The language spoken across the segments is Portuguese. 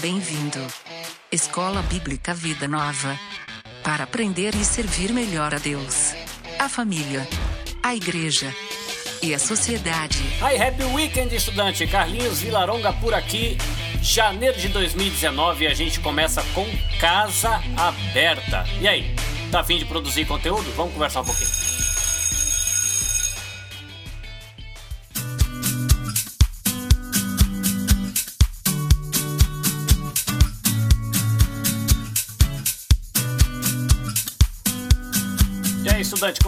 Bem-vindo. Escola Bíblica Vida Nova. Para aprender e servir melhor a Deus, a família, a igreja e a sociedade. Hi, happy weekend, estudante. Carlinhos Vilaronga por aqui. Janeiro de 2019 a gente começa com Casa Aberta. E aí, tá afim de produzir conteúdo? Vamos conversar um pouquinho.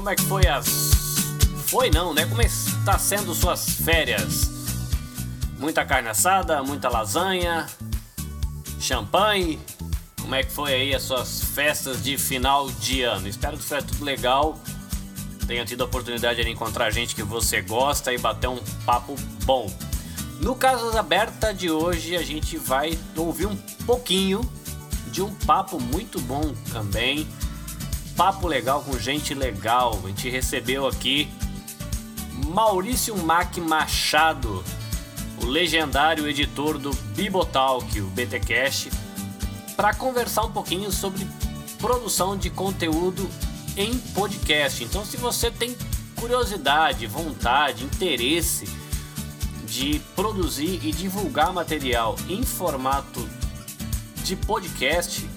Como é que foi as. Foi não, né? Como está sendo suas férias? Muita carne assada, muita lasanha, champanhe. Como é que foi aí as suas festas de final de ano? Espero que seja tudo legal. Tenha tido a oportunidade de encontrar gente que você gosta e bater um papo bom. No Casas Aberta de hoje a gente vai ouvir um pouquinho de um papo muito bom também. Papo legal com gente legal. A gente recebeu aqui Maurício Mac Machado, o legendário editor do Bibotalk, o BTcast, para conversar um pouquinho sobre produção de conteúdo em podcast. Então, se você tem curiosidade, vontade, interesse de produzir e divulgar material em formato de podcast,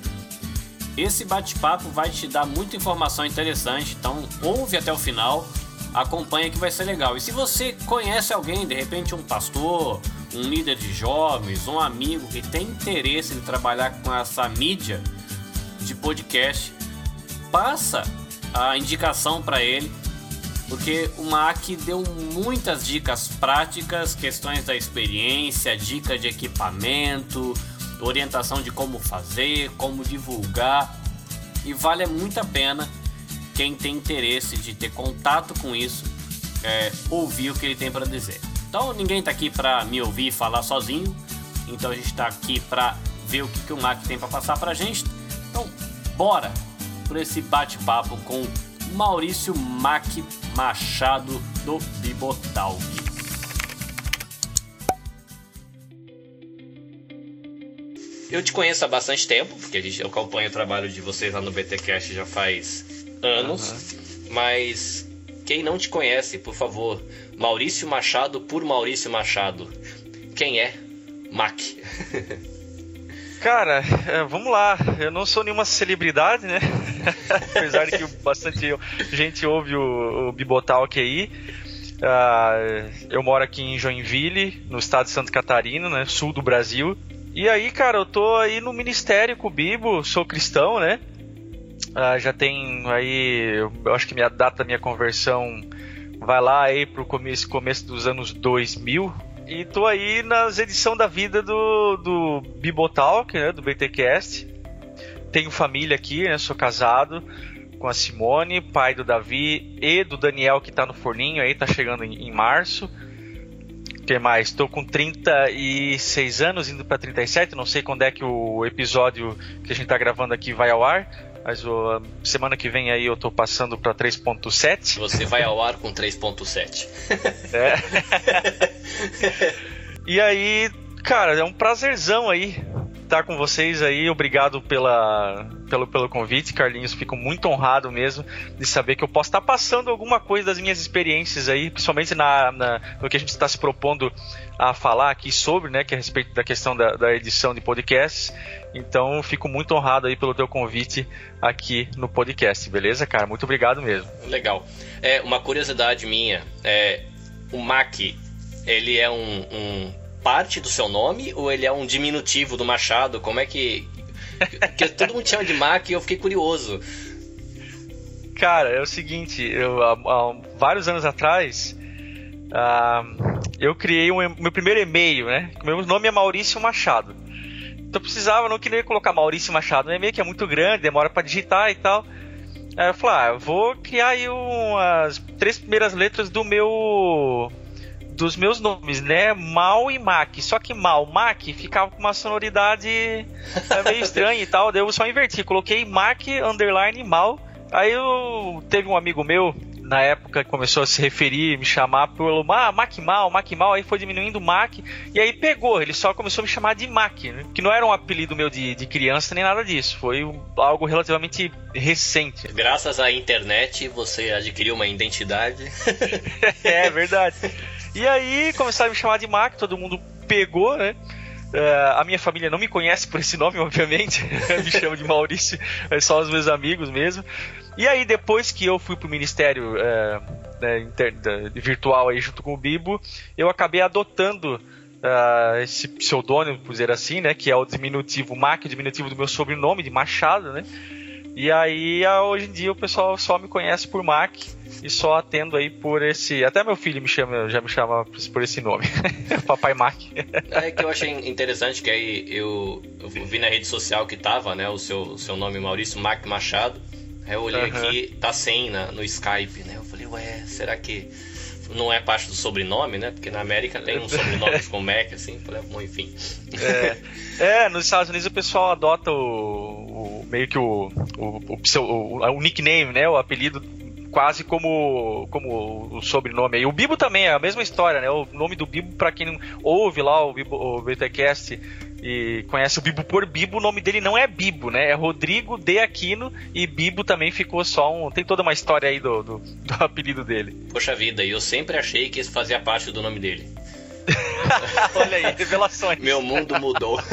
esse bate-papo vai te dar muita informação interessante. Então, ouve até o final acompanha que vai ser legal. E se você conhece alguém, de repente um pastor, um líder de jovens, um amigo que tem interesse em trabalhar com essa mídia de podcast, passa a indicação para ele, porque o Mac deu muitas dicas práticas, questões da experiência, dica de equipamento, orientação de como fazer, como divulgar, e vale muito a pena quem tem interesse de ter contato com isso, é, ouvir o que ele tem para dizer. Então ninguém está aqui para me ouvir falar sozinho, então a gente está aqui para ver o que, que o Mac tem para passar para a gente. Então bora por esse bate-papo com Maurício Mac Machado do Bibotalk. Eu te conheço há bastante tempo, porque a gente, eu acompanho o trabalho de vocês lá no BTcast já faz anos, uhum. mas quem não te conhece, por favor, Maurício Machado por Maurício Machado. Quem é Mac? Cara, é, vamos lá. Eu não sou nenhuma celebridade, né? Apesar de que bastante gente ouve o, o Bibotalk aí. Uh, eu moro aqui em Joinville, no estado de Santa Catarina, né? Sul do Brasil. E aí, cara, eu tô aí no ministério com o Bibo, sou cristão, né? Uh, já tem aí, eu acho que minha data da minha conversão vai lá aí pro começo, começo dos anos 2000. E tô aí nas edições da vida do, do Bibotalk, né, do BTcast. Tenho família aqui, né, sou casado com a Simone, pai do Davi e do Daniel que tá no forninho aí, tá chegando em, em março. Que mais? Estou com 36 anos, indo para 37. Não sei quando é que o episódio que a gente tá gravando aqui vai ao ar. Mas o, semana que vem aí eu tô passando para 3.7. Você vai ao ar com 3.7. é. e aí, cara, é um prazerzão aí estar com vocês aí. Obrigado pela, pelo, pelo convite, Carlinhos. Fico muito honrado mesmo de saber que eu posso estar passando alguma coisa das minhas experiências aí, principalmente na, na no que a gente está se propondo a falar aqui sobre, né, que é a respeito da questão da, da edição de podcasts. Então, fico muito honrado aí pelo teu convite aqui no podcast, beleza, cara? Muito obrigado mesmo. Legal. É uma curiosidade minha, é, o Mac, ele é um, um parte do seu nome ou ele é um diminutivo do Machado? Como é que que todo mundo chama de Mac e eu fiquei curioso. Cara, é o seguinte, eu, há, há vários anos atrás, uh, eu criei um, meu primeiro e-mail, né? Meu nome é Maurício Machado. Então eu precisava, não queria colocar Maurício Machado no e-mail, que é muito grande, demora para digitar e tal. Aí eu falei, ah, eu vou criar aí umas três primeiras letras do meu dos meus nomes, né? Mal e Mac. Só que Mal, Mac ficava com uma sonoridade é, meio estranha e tal. Daí eu só inverti, coloquei Mac underline Mal. Aí eu teve um amigo meu na época começou a se referir, me chamar pelo ah, Mac Mal, Mac Mal, aí foi diminuindo o Mac, e aí pegou, ele só começou a me chamar de Mac, né? que não era um apelido meu de, de criança nem nada disso, foi algo relativamente recente. Graças à internet você adquiriu uma identidade. é verdade. E aí começaram a me chamar de Mac, todo mundo pegou, né? Uh, a minha família não me conhece por esse nome, obviamente. me chama de Maurício, é só os meus amigos mesmo. E aí, depois que eu fui pro ministério uh, né, inter, virtual aí junto com o Bibo, eu acabei adotando uh, esse pseudônimo, por dizer assim, né? Que é o diminutivo Mac, o diminutivo do meu sobrenome, de Machado, né? E aí, hoje em dia, o pessoal só me conhece por Mac e só atendo aí por esse. Até meu filho me chama, já me chama por esse nome, Papai Mac. É que eu achei interessante que aí eu, eu, vi na rede social que tava, né, o seu, seu nome Maurício Mac Machado. Aí eu olhei uhum. aqui, tá sem na, no Skype, né? Eu falei, ué, será que não é parte do sobrenome, né? Porque na América tem um sobrenome com Mac, assim, falei, bom, enfim. É, é, nos Estados Unidos o pessoal adota o, o meio que o, o, o, o, nickname, né? O apelido quase como, como o sobrenome aí. O Bibo também é a mesma história, né? O nome do Bibo, para quem não ouve lá o, Bibo, o BTcast e conhece o Bibo por Bibo, o nome dele não é Bibo, né? É Rodrigo de Aquino e Bibo também ficou só um. Tem toda uma história aí do, do, do apelido dele. Poxa vida, eu sempre achei que isso fazia parte do nome dele. Olha aí, revelações. Meu mundo mudou.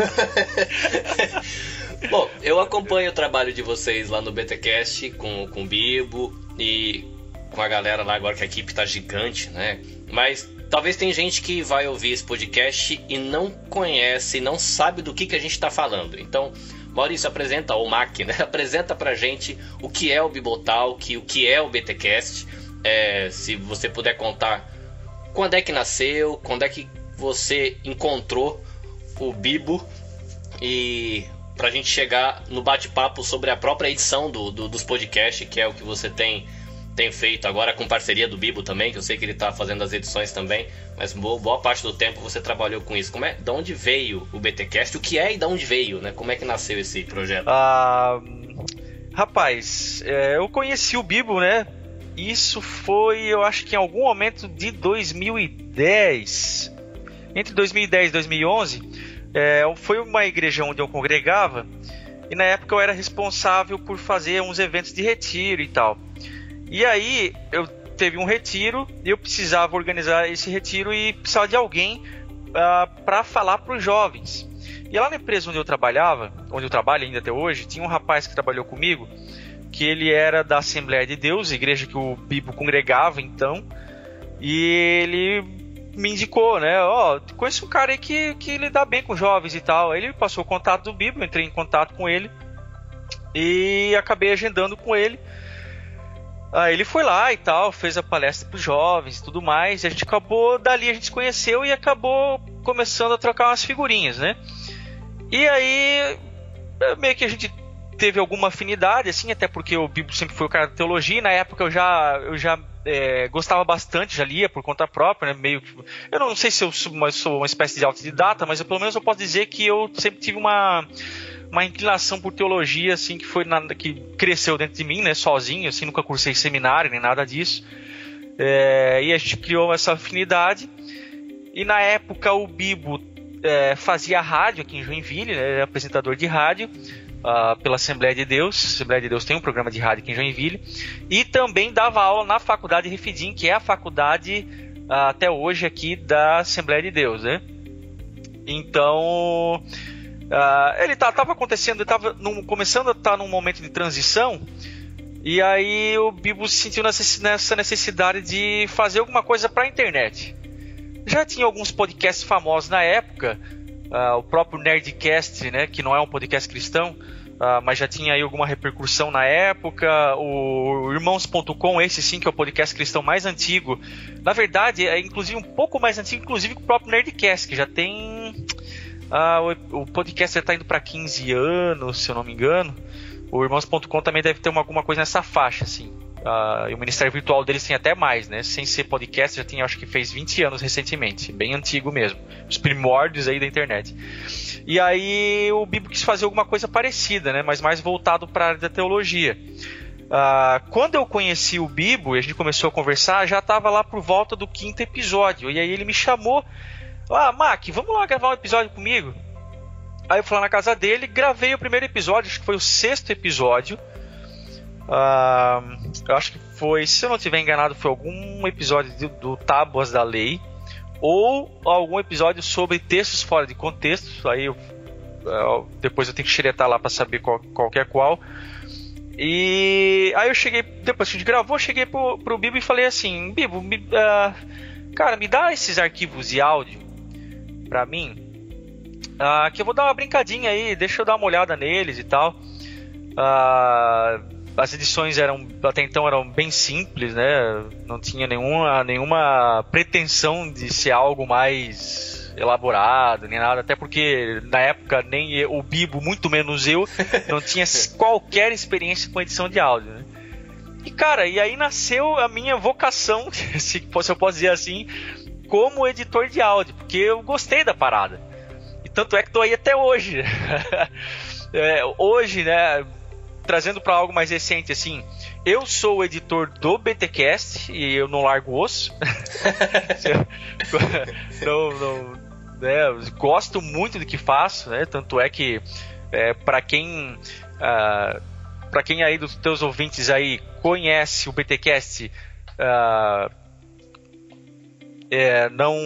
Bom, eu acompanho o trabalho de vocês lá no BTcast com, com o Bibo e com a galera lá agora que a equipe tá gigante, né? Mas Talvez tem gente que vai ouvir esse podcast e não conhece, não sabe do que, que a gente está falando. Então, Maurício, apresenta, ou Mac, né? Apresenta pra gente o que é o Bibotalk, o que é o BTcast. É, se você puder contar quando é que nasceu, quando é que você encontrou o Bibo e pra gente chegar no bate-papo sobre a própria edição do, do, dos podcasts, que é o que você tem tem feito agora com parceria do Bibo também, que eu sei que ele está fazendo as edições também, mas boa, boa, parte do tempo você trabalhou com isso. Como é, de onde veio o BTcast? O que é e de onde veio, né? Como é que nasceu esse projeto? Ah, rapaz, é, eu conheci o Bibo, né? Isso foi, eu acho que em algum momento de 2010, entre 2010 e 2011, é, foi uma igreja onde eu congregava e na época eu era responsável por fazer uns eventos de retiro e tal. E aí eu teve um retiro e eu precisava organizar esse retiro e precisava de alguém uh, ah, para falar para os jovens. E lá na empresa onde eu trabalhava, onde eu trabalho ainda até hoje, tinha um rapaz que trabalhou comigo que ele era da Assembleia de Deus, igreja que o Bibo congregava então, e ele me indicou, né? Ó, oh, conheço um cara aí que, que lida bem com jovens e tal. Aí ele passou o contato do Bibo, entrei em contato com ele e acabei agendando com ele. Ah, ele foi lá e tal, fez a palestra para os jovens e tudo mais. E a gente acabou, dali a gente se conheceu e acabou começando a trocar umas figurinhas, né? E aí, meio que a gente teve alguma afinidade, assim, até porque o Bibo sempre foi o cara da teologia. E na época eu já, eu já é, gostava bastante, já lia por conta própria, né? Meio que, eu não sei se eu sou uma, sou uma espécie de autodidata, mas eu, pelo menos eu posso dizer que eu sempre tive uma uma inclinação por teologia, assim, que foi nada que cresceu dentro de mim, né, sozinho, assim, nunca cursei seminário nem nada disso. É, e a gente criou essa afinidade. E na época o Bibo é, fazia rádio aqui em Joinville, né, apresentador de rádio uh, pela Assembleia de Deus. A Assembleia de Deus tem um programa de rádio aqui em Joinville. E também dava aula na faculdade Refidim, que é a faculdade uh, até hoje aqui da Assembleia de Deus, né? Então Uh, ele tá, tava acontecendo, ele tava num, começando a estar tá num momento de transição. E aí o Bibo se sentiu nessa necessidade de fazer alguma coisa para a internet. Já tinha alguns podcasts famosos na época, uh, o próprio Nerdcast, né, que não é um podcast cristão, uh, mas já tinha aí alguma repercussão na época. O Irmãos.com, esse sim que é o podcast cristão mais antigo. Na verdade, é inclusive um pouco mais antigo, inclusive que o próprio Nerdcast, que já tem ah, o, o podcast está indo para 15 anos, se eu não me engano. O Irmãos.com também deve ter uma, alguma coisa nessa faixa, assim. Ah, e o Ministério Virtual deles tem até mais, né? Sem ser podcast, já tem, acho que fez 20 anos recentemente. Bem antigo mesmo. Os primórdios aí da internet. E aí o Bibo quis fazer alguma coisa parecida, né? Mas mais voltado para a área da teologia. Uh, quando eu conheci o Bibo e a gente começou a conversar, já estava lá por volta do quinto episódio. E aí ele me chamou. Ah, Mac, vamos lá gravar um episódio comigo? Aí eu fui lá na casa dele, gravei o primeiro episódio, acho que foi o sexto episódio. Uh, eu acho que foi, se eu não estiver enganado, foi algum episódio do, do Tábuas da Lei. Ou algum episódio sobre textos fora de contexto. Aí eu, uh, depois eu tenho que xeretar lá para saber qual, qual é qual. E aí eu cheguei, depois que a gente gravou, cheguei pro, pro Bibo e falei assim, Bibo, me, uh, cara, me dá esses arquivos de áudio pra mim, uh, que eu vou dar uma brincadinha aí, deixa eu dar uma olhada neles e tal. Uh, as edições eram até então eram bem simples, né? Não tinha nenhuma, nenhuma pretensão de ser algo mais elaborado, nem nada, até porque na época nem o Bibo, muito menos eu, não tinha qualquer experiência com edição de áudio, né? E cara, e aí nasceu a minha vocação, se eu posso dizer assim, como editor de áudio, porque eu gostei da parada. E tanto é que tô aí até hoje. é, hoje, né, trazendo para algo mais recente assim, eu sou o editor do BTcast e eu não largo osso. não, não, né, gosto muito do que faço, né? Tanto é que é, para quem uh, ah, para quem aí dos teus ouvintes aí conhece o BTcast uh, é, não,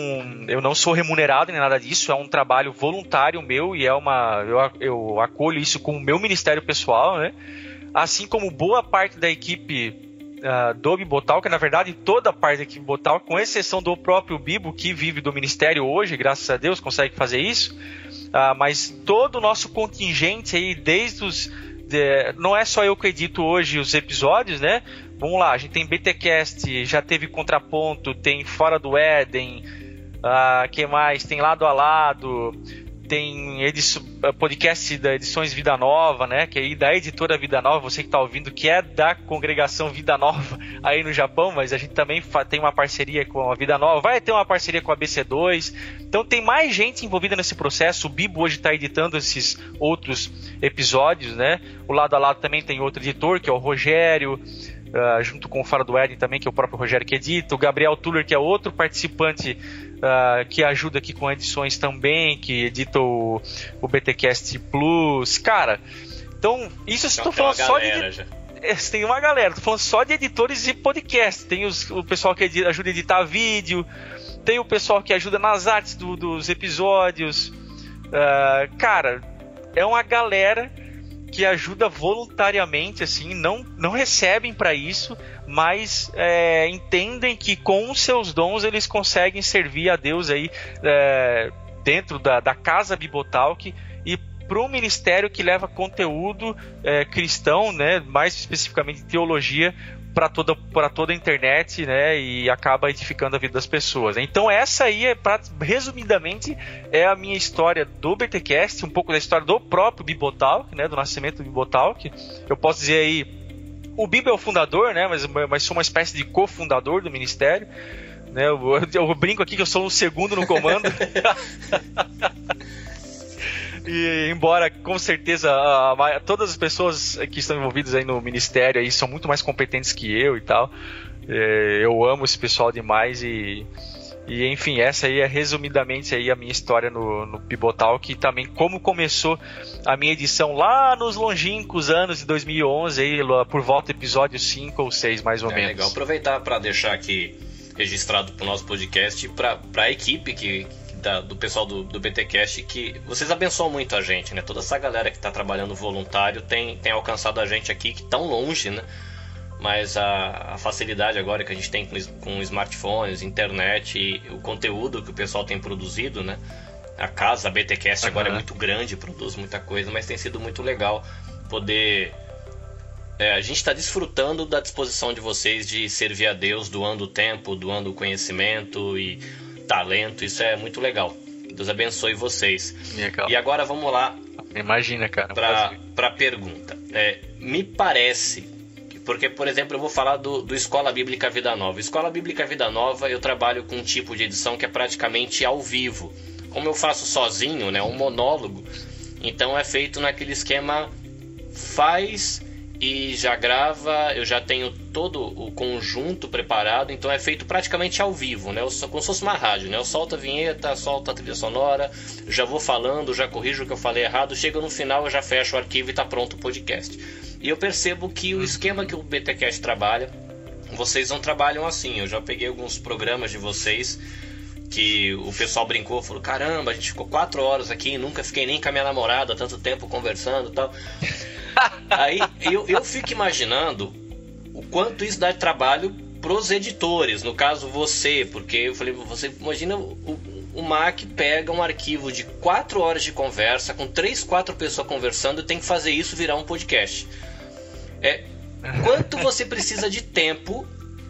eu não sou remunerado nem nada disso, é um trabalho voluntário meu e é uma eu, eu acolho isso como meu ministério pessoal, né? Assim como boa parte da equipe uh, do Bibotal, que na verdade toda a parte da equipe Bibotal, com exceção do próprio Bibo, que vive do ministério hoje, graças a Deus, consegue fazer isso. Uh, mas todo o nosso contingente aí, desde os. De, não é só eu que edito hoje os episódios, né? Vamos lá, a gente tem BTcast, já teve Contraponto, tem Fora do Éden, uh, que mais? Tem Lado a Lado, tem eh, podcast da Edições Vida Nova, né? Que é da editora Vida Nova, você que está ouvindo, que é da congregação Vida Nova aí no Japão, mas a gente também tem uma parceria com a Vida Nova, vai ter uma parceria com a BC2. Então tem mais gente envolvida nesse processo. O Bibo hoje está editando esses outros episódios, né? O lado a lado também tem outro editor, que é o Rogério. Uh, junto com o Fara do Eden também, que é o próprio Rogério que edita, o Gabriel Tuller, que é outro participante uh, que ajuda aqui com edições também, que edita o, o BTcast Plus. Cara, então, isso estou falando só de. Já. É, tem uma galera, tô falando só de editores e podcast. Tem os, o pessoal que edita, ajuda a editar vídeo, tem o pessoal que ajuda nas artes do, dos episódios. Uh, cara, é uma galera que ajuda voluntariamente, assim, não, não recebem para isso, mas é, entendem que com os seus dons eles conseguem servir a Deus aí é, dentro da, da casa Bibotalk e para um ministério que leva conteúdo é, cristão, né, mais especificamente teologia, para toda, para toda a internet, né? E acaba edificando a vida das pessoas. Então essa aí é, pra, resumidamente, é a minha história do BTcast, um pouco da história do próprio Bibotalk, né? Do nascimento do Bibotalk. Eu posso dizer aí, o Bibo é o fundador, né? Mas, mas sou uma espécie de cofundador do ministério. Né, eu, eu, eu brinco aqui que eu sou o segundo no comando. E embora com certeza a, todas as pessoas que estão envolvidas aí no ministério aí são muito mais competentes que eu e tal. É, eu amo esse pessoal demais e, e enfim, essa aí é resumidamente aí a minha história no, no Pibotal, que também como começou a minha edição lá nos longínquos anos de 2011, aí, por volta do episódio 5 ou 6 mais ou é, menos. Legal, aproveitar para deixar aqui registrado para o nosso podcast para a equipe que, da, do pessoal do, do BTcast que vocês abençoam muito a gente, né? Toda essa galera que está trabalhando voluntário tem, tem alcançado a gente aqui que tão longe, né? Mas a, a, facilidade agora que a gente tem com, com smartphones, internet e o conteúdo que o pessoal tem produzido, né? A casa a BTcast uhum. agora é muito grande, produz muita coisa, mas tem sido muito legal poder é, a gente está desfrutando da disposição de vocês de servir a Deus, doando tempo, doando conhecimento e talento, isso é muito legal. Deus abençoe vocês. Legal. E agora vamos lá. Imagina, cara. Para a pergunta. É, me parece, porque, por exemplo, eu vou falar do, do Escola Bíblica Vida Nova. Escola Bíblica Vida Nova, eu trabalho com um tipo de edição que é praticamente ao vivo. Como eu faço sozinho, né, um monólogo, então é feito naquele esquema faz e já grava, eu já tenho todo o conjunto preparado, então é feito praticamente ao vivo, né? Como se fosse uma rádio, né? Eu solto a vinheta, solto a trilha sonora, já vou falando, já corrijo o que eu falei errado, chega no final eu já fecho o arquivo e está pronto o podcast. E eu percebo que o esquema que o BTcast trabalha, vocês não trabalham assim. Eu já peguei alguns programas de vocês que o pessoal brincou, falou: caramba, a gente ficou quatro horas aqui, nunca fiquei nem com a minha namorada tanto tempo conversando, tal. Aí eu, eu fico imaginando o quanto isso dá trabalho pros editores, no caso você, porque eu falei, você imagina o, o Mac pega um arquivo de 4 horas de conversa com 3, 4 pessoas conversando e tem que fazer isso virar um podcast. É, quanto você precisa de tempo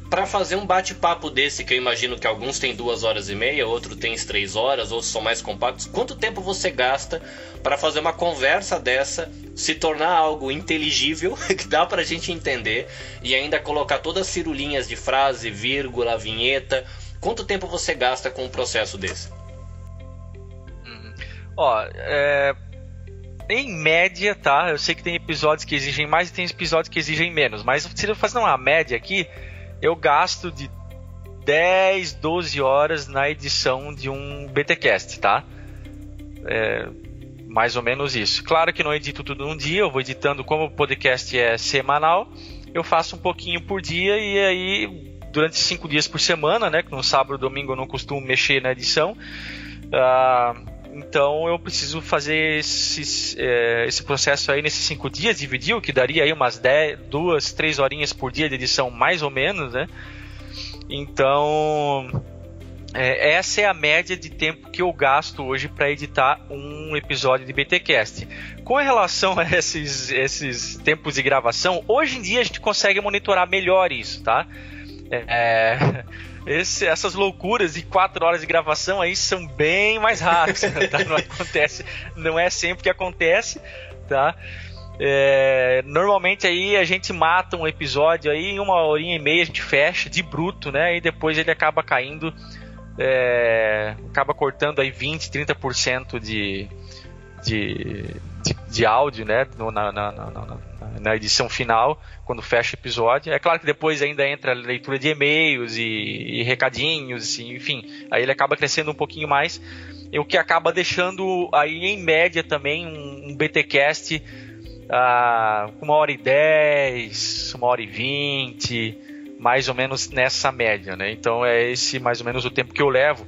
para fazer um bate-papo desse, que eu imagino que alguns têm duas horas e meia, outros têm três horas, outros são mais compactos. Quanto tempo você gasta para fazer uma conversa dessa se tornar algo inteligível, que dá para a gente entender, e ainda colocar todas as cirulinhas de frase, vírgula, vinheta? Quanto tempo você gasta com um processo desse? Uhum. Ó, é, em média, tá? Eu sei que tem episódios que exigem mais e tem episódios que exigem menos, mas se eu fazer uma média aqui, eu gasto de 10, 12 horas na edição de um BTcast, tá? É, mais ou menos isso. Claro que não edito tudo num dia, eu vou editando como o podcast é semanal, eu faço um pouquinho por dia e aí durante cinco dias por semana, né? Que no sábado e domingo eu não costumo mexer na edição. Uh, então eu preciso fazer esse, é, esse processo aí nesses cinco dias, dividir, o que daria aí umas 10, duas, três horinhas por dia de edição, mais ou menos, né? Então é, essa é a média de tempo que eu gasto hoje para editar um episódio de BTcast. Com relação a esses, esses tempos de gravação, hoje em dia a gente consegue monitorar melhor isso, tá? É, esse, essas loucuras de quatro horas de gravação aí são bem mais raras, tá? Não acontece, não é sempre que acontece, tá? É, normalmente aí a gente mata um episódio aí em uma horinha e meia a gente fecha de bruto, né? E depois ele acaba caindo, é, acaba cortando aí 20, 30% de, de, de, de áudio, né? No, na, na, na, na edição final, quando fecha o episódio. É claro que depois ainda entra a leitura de e-mails e, e recadinhos, enfim, aí ele acaba crescendo um pouquinho mais, o que acaba deixando aí em média também um, um BTcast ah, uma hora e dez, uma hora e vinte, mais ou menos nessa média, né? Então é esse mais ou menos o tempo que eu levo,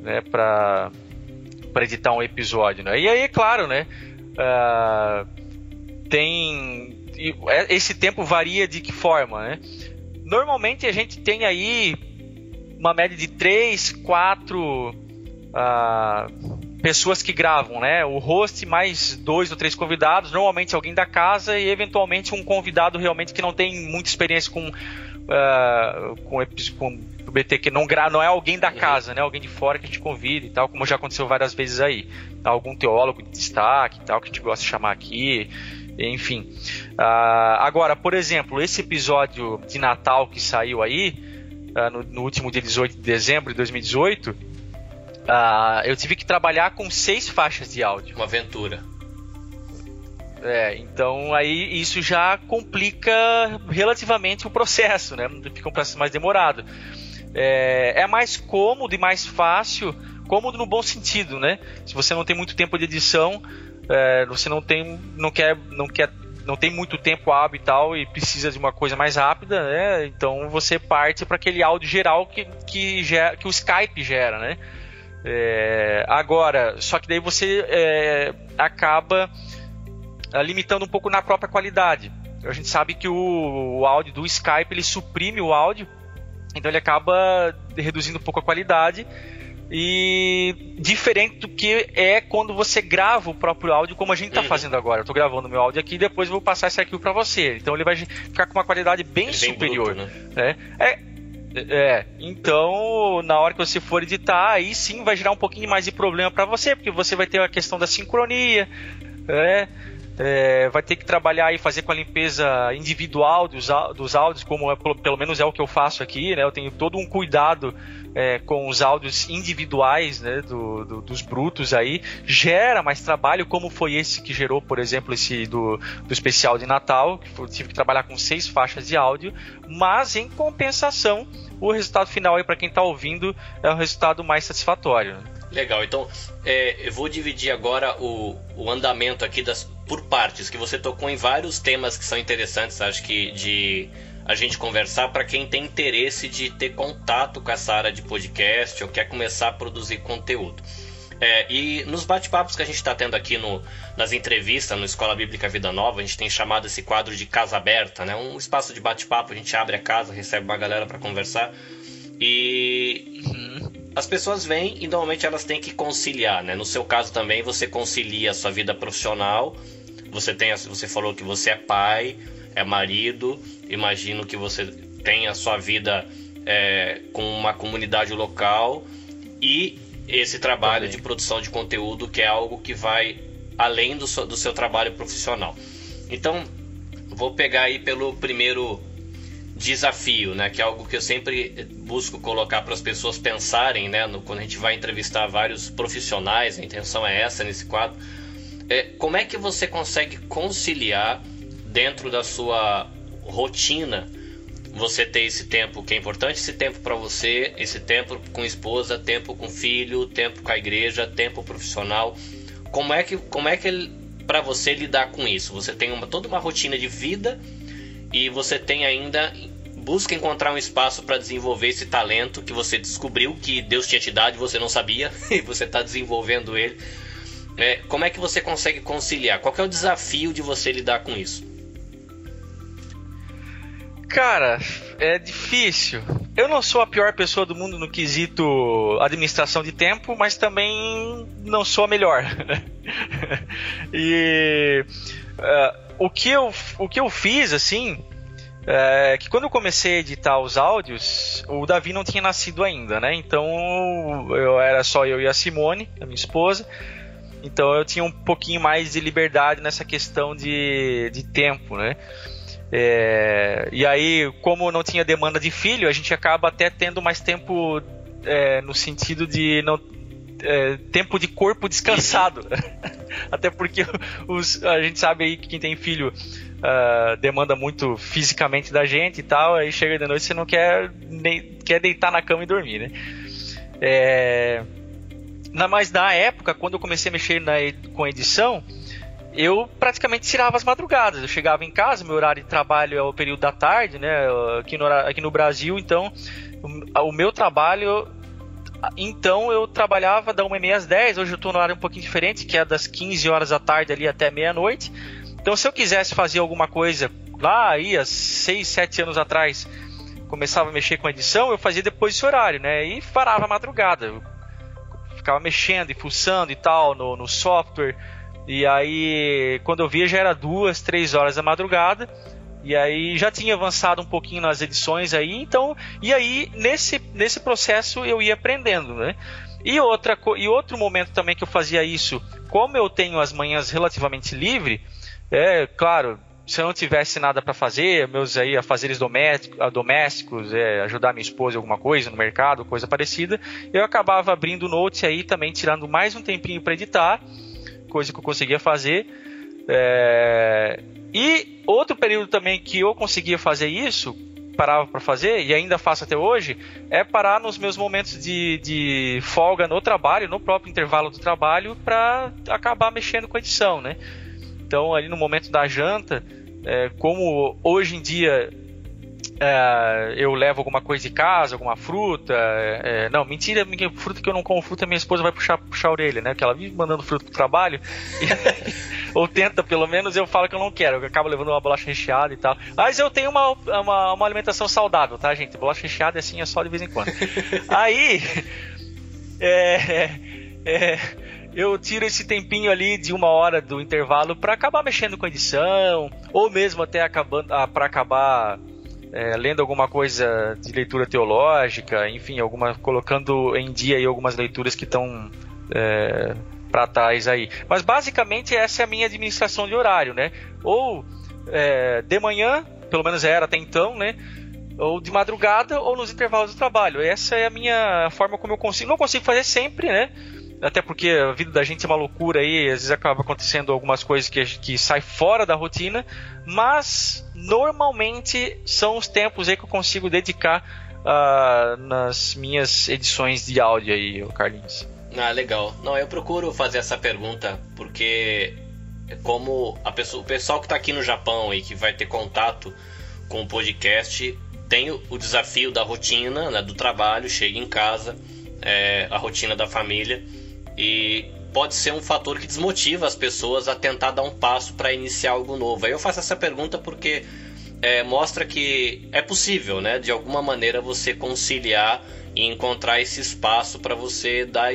né, para editar um episódio, né? E aí, é claro, né? Uh, tem é, esse tempo varia de que forma, né? Normalmente a gente tem aí uma média de 3, 4 uh, pessoas que gravam, né? O host mais dois ou três convidados, normalmente alguém da casa e eventualmente um convidado realmente que não tem muita experiência com uh, com, com o BT que não gra não é alguém da uhum. casa, né? Alguém de fora que a gente convida e tal, como já aconteceu várias vezes aí. Algum teólogo de destaque e tal que a gente gosta de chamar aqui enfim. Uh, agora, por exemplo, esse episódio de Natal que saiu aí, uh, no, no, último dia 18 de dezembro de 2018, uh, ah, eu tive que trabalhar com seis faixas de áudio. Uma aventura. É, então aí isso já complica relativamente o processo, né? Fica um processo mais demorado. É, é mais cômodo e mais fácil, cômodo no bom sentido, né? Se você não tem muito tempo de edição, é, você não tem, não quer, não quer, não tem muito tempo hábil e tal e precisa de uma coisa mais rápida, né? Então você parte para aquele áudio geral que que, gera, que o Skype gera, né? É, agora, só que daí você é, acaba é, limitando um pouco na própria qualidade. A gente sabe que o, o áudio do Skype ele suprime o áudio, então ele acaba reduzindo um pouco a qualidade e diferente do que é quando você grava o próprio áudio, como a gente está uhum. fazendo agora. Eu estou gravando meu áudio aqui e depois vou passar esse arquivo para você. Então ele vai ficar com uma qualidade bem ele superior. Bruto, né? É, é, é, então na hora que você for editar, aí sim vai gerar um pouquinho mais de problema para você, porque você vai ter a questão da sincronia, é, é, vai ter que trabalhar e fazer com a limpeza individual dos, dos áudios, como é, pelo menos é o que eu faço aqui, né? Eu tenho todo um cuidado é, com os áudios individuais né, do, do, dos brutos aí, gera mais trabalho, como foi esse que gerou, por exemplo, esse do, do especial de Natal, que eu tive que trabalhar com seis faixas de áudio, mas em compensação, o resultado final aí para quem está ouvindo é o resultado mais satisfatório. Legal, então é, eu vou dividir agora o, o andamento aqui das, por partes, que você tocou em vários temas que são interessantes, acho que de a gente conversar para quem tem interesse de ter contato com essa área de podcast ou quer começar a produzir conteúdo. É, e nos bate-papos que a gente está tendo aqui no, nas entrevistas no Escola Bíblica Vida Nova, a gente tem chamado esse quadro de Casa Aberta, né? um espaço de bate-papo, a gente abre a casa, recebe uma galera para conversar. E uhum as pessoas vêm e normalmente elas têm que conciliar, né? No seu caso também você concilia a sua vida profissional. Você tem, você falou que você é pai, é marido. Imagino que você tem a sua vida é, com uma comunidade local e esse trabalho também. de produção de conteúdo que é algo que vai além do seu, do seu trabalho profissional. Então, vou pegar aí pelo primeiro desafio, né? Que é algo que eu sempre busco colocar para as pessoas pensarem, né? No, quando a gente vai entrevistar vários profissionais, a intenção é essa nesse quadro. É, como é que você consegue conciliar dentro da sua rotina você ter esse tempo que é importante, esse tempo para você, esse tempo com esposa, tempo com filho, tempo com a igreja, tempo profissional. Como é que como é que para você lidar com isso? Você tem uma toda uma rotina de vida e você tem ainda busca encontrar um espaço para desenvolver esse talento que você descobriu que Deus tinha te dado e você não sabia e você está desenvolvendo ele. É, como é que você consegue conciliar? Qual é o desafio de você lidar com isso? Cara, é difícil. Eu não sou a pior pessoa do mundo no quesito administração de tempo, mas também não sou a melhor. e uh, o que eu o que eu fiz assim é que quando eu comecei a editar os áudios, o Davi não tinha nascido ainda, né? Então eu era só eu e a Simone, a minha esposa. Então eu tinha um pouquinho mais de liberdade nessa questão de, de tempo, né? É, e aí, como não tinha demanda de filho, a gente acaba até tendo mais tempo é, no sentido de não é, tempo de corpo descansado. até porque os, a gente sabe aí que quem tem filho uh, demanda muito fisicamente da gente e tal, aí chega de noite você não quer, nem, quer deitar na cama e dormir, né? É, na, mas na época, quando eu comecei a mexer na, com edição, eu praticamente tirava as madrugadas. Eu chegava em casa, meu horário de trabalho é o período da tarde, né? Aqui no, aqui no Brasil, então o, o meu trabalho. Então eu trabalhava da 1h30 às 10, hoje eu estou no horário um pouquinho diferente, que é das 15 horas da tarde ali até meia-noite. Então, se eu quisesse fazer alguma coisa lá aí, há 6, 7 anos atrás, começava a mexer com edição, eu fazia depois desse horário, né? E parava a madrugada. Eu ficava mexendo e fuçando e tal no, no software. E aí, quando eu via, já era duas, três horas da madrugada. E aí já tinha avançado um pouquinho nas edições aí, então, e aí nesse, nesse processo eu ia aprendendo, né? E, outra, e outro momento também que eu fazia isso, como eu tenho as manhãs relativamente livre, é, claro, se eu não tivesse nada para fazer, meus aí afazeres domésticos, domésticos é, ajudar minha esposa em alguma coisa no mercado, coisa parecida, eu acabava abrindo o Note aí também, tirando mais um tempinho para editar, coisa que eu conseguia fazer. É, e outro período também que eu conseguia fazer isso, parava para fazer e ainda faço até hoje, é parar nos meus momentos de, de folga no trabalho, no próprio intervalo do trabalho, para acabar mexendo com a edição, né? Então, ali no momento da janta, é, como hoje em dia é, eu levo alguma coisa de casa, alguma fruta. É, não, mentira, fruta que eu não como fruta, minha esposa vai puxar, puxar a orelha, né? Porque ela vive mandando fruta pro trabalho. E, ou tenta, pelo menos, eu falo que eu não quero. Eu acabo levando uma bolacha recheada e tal. Mas eu tenho uma, uma, uma alimentação saudável, tá, gente? Bolacha recheada assim é só de vez em quando. Aí. É, é, eu tiro esse tempinho ali de uma hora do intervalo para acabar mexendo com edição, ou mesmo até acabando ah, para acabar é, lendo alguma coisa de leitura teológica, enfim, alguma colocando em dia aí algumas leituras que estão é, para trás aí. Mas basicamente essa é a minha administração de horário, né? Ou é, de manhã, pelo menos era até então, né? Ou de madrugada ou nos intervalos do trabalho. Essa é a minha forma como eu consigo. Não consigo fazer sempre, né? Até porque a vida da gente é uma loucura aí, às vezes acaba acontecendo algumas coisas que, que sai fora da rotina, mas normalmente são os tempos aí que eu consigo dedicar uh, nas minhas edições de áudio aí, Carlinhos. Ah, legal. Não, eu procuro fazer essa pergunta porque como a pessoa, o pessoal que está aqui no Japão e que vai ter contato com o podcast tem o, o desafio da rotina, né, do trabalho, chega em casa, é, a rotina da família e pode ser um fator que desmotiva as pessoas a tentar dar um passo para iniciar algo novo. Aí eu faço essa pergunta porque é, mostra que é possível, né, de alguma maneira você conciliar e encontrar esse espaço para você dar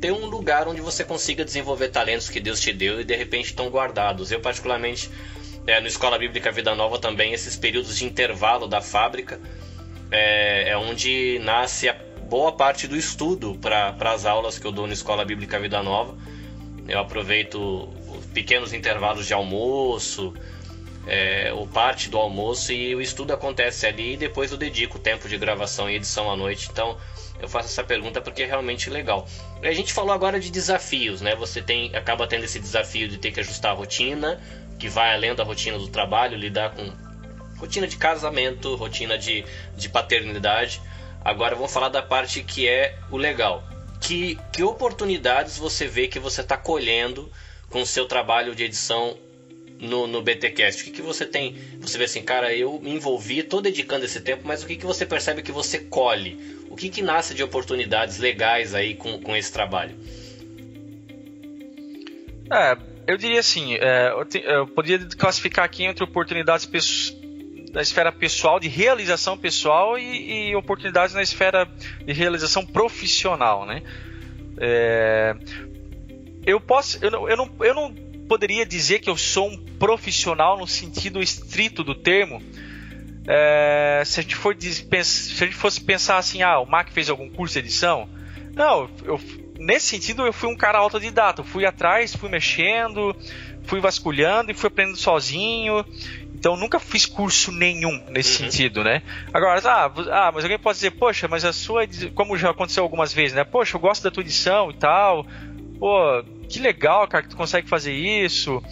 ter um lugar onde você consiga desenvolver talentos que Deus te deu e de repente estão guardados. Eu particularmente é, no Escola Bíblica Vida Nova também esses períodos de intervalo da fábrica é, é onde nasce a boa parte do estudo para as aulas que eu dou na Escola Bíblica Vida Nova. Eu aproveito pequenos intervalos de almoço, é, ou parte do almoço e o estudo acontece ali e depois eu dedico tempo de gravação e edição à noite. Então eu faço essa pergunta porque é realmente legal. A gente falou agora de desafios, né? Você tem, acaba tendo esse desafio de ter que ajustar a rotina, que vai além da rotina do trabalho, lidar com rotina de casamento, rotina de, de paternidade. Agora vamos falar da parte que é o legal. Que, que oportunidades você vê que você está colhendo com o seu trabalho de edição no, no BTcast? O que, que você tem? Você vê assim, cara, eu me envolvi, estou dedicando esse tempo, mas o que, que você percebe que você colhe? O que, que nasce de oportunidades legais aí com, com esse trabalho? É, eu diria assim, é, eu, te, eu poderia classificar aqui entre oportunidades na esfera pessoal, de realização pessoal e, e oportunidades na esfera de realização profissional, né? É, eu posso, eu não, eu não, eu não poderia dizer que eu sou um profissional no sentido estrito do termo. É, se, a gente for, se a gente fosse pensar assim, ah, o Mac fez algum curso de edição? Não, eu, nesse sentido eu fui um cara autodidata. Eu fui atrás, fui mexendo, fui vasculhando e fui aprendendo sozinho. Então nunca fiz curso nenhum nesse uhum. sentido, né? Agora, ah, ah, mas alguém pode dizer, poxa, mas a sua, como já aconteceu algumas vezes, né? Poxa, eu gosto da tua edição e tal. Pô, que legal, cara, que tu consegue fazer isso,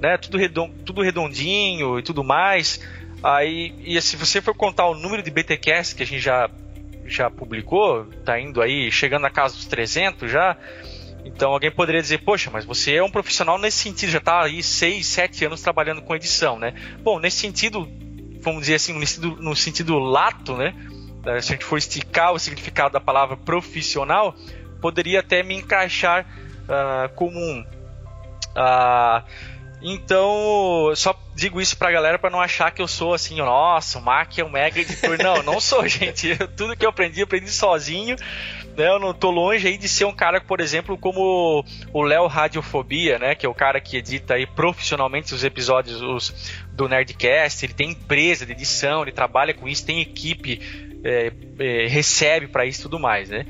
né? Tudo, tudo redondinho e tudo mais. Aí, e se você for contar o número de BTcast que a gente já, já publicou, tá indo aí, chegando na casa dos 300 já. Então alguém poderia dizer, poxa, mas você é um profissional nesse sentido, já está aí 6, 7 anos trabalhando com edição, né? Bom, nesse sentido, vamos dizer assim, no sentido, no sentido lato, né? Se a gente for esticar o significado da palavra profissional, poderia até me encaixar uh, comum. Uh, então, só digo isso pra galera para não achar que eu sou assim, nossa, o Mac é um mega editor. Não, não sou, gente. Tudo que eu aprendi, eu aprendi sozinho. Né? Eu não tô longe aí de ser um cara, por exemplo, como o Léo Radiofobia, né? Que é o cara que edita aí profissionalmente os episódios os, do Nerdcast. Ele tem empresa de edição, ele trabalha com isso, tem equipe, é, é, recebe para isso e tudo mais, né?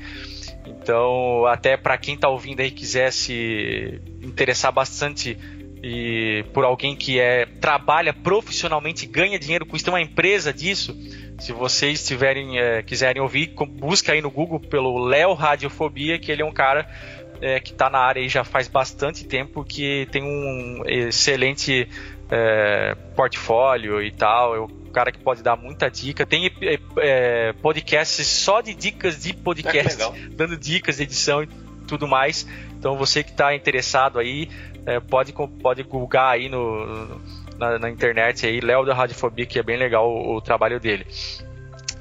Então, até para quem está ouvindo aí quiser se interessar bastante e por alguém que é trabalha profissionalmente, ganha dinheiro com isso, tem uma empresa disso. Se vocês tiverem, é, quiserem ouvir, busca aí no Google pelo Léo Radiofobia, que ele é um cara é, que está na área aí já faz bastante tempo, que tem um excelente é, portfólio e tal. Eu cara que pode dar muita dica. Tem é, é podcasts só de dicas de podcast, é dando dicas de edição e tudo mais. Então você que está interessado aí, é, pode, pode googar aí no, na, na, internet aí, Léo da Radiofobia, que é bem legal o, o, trabalho dele.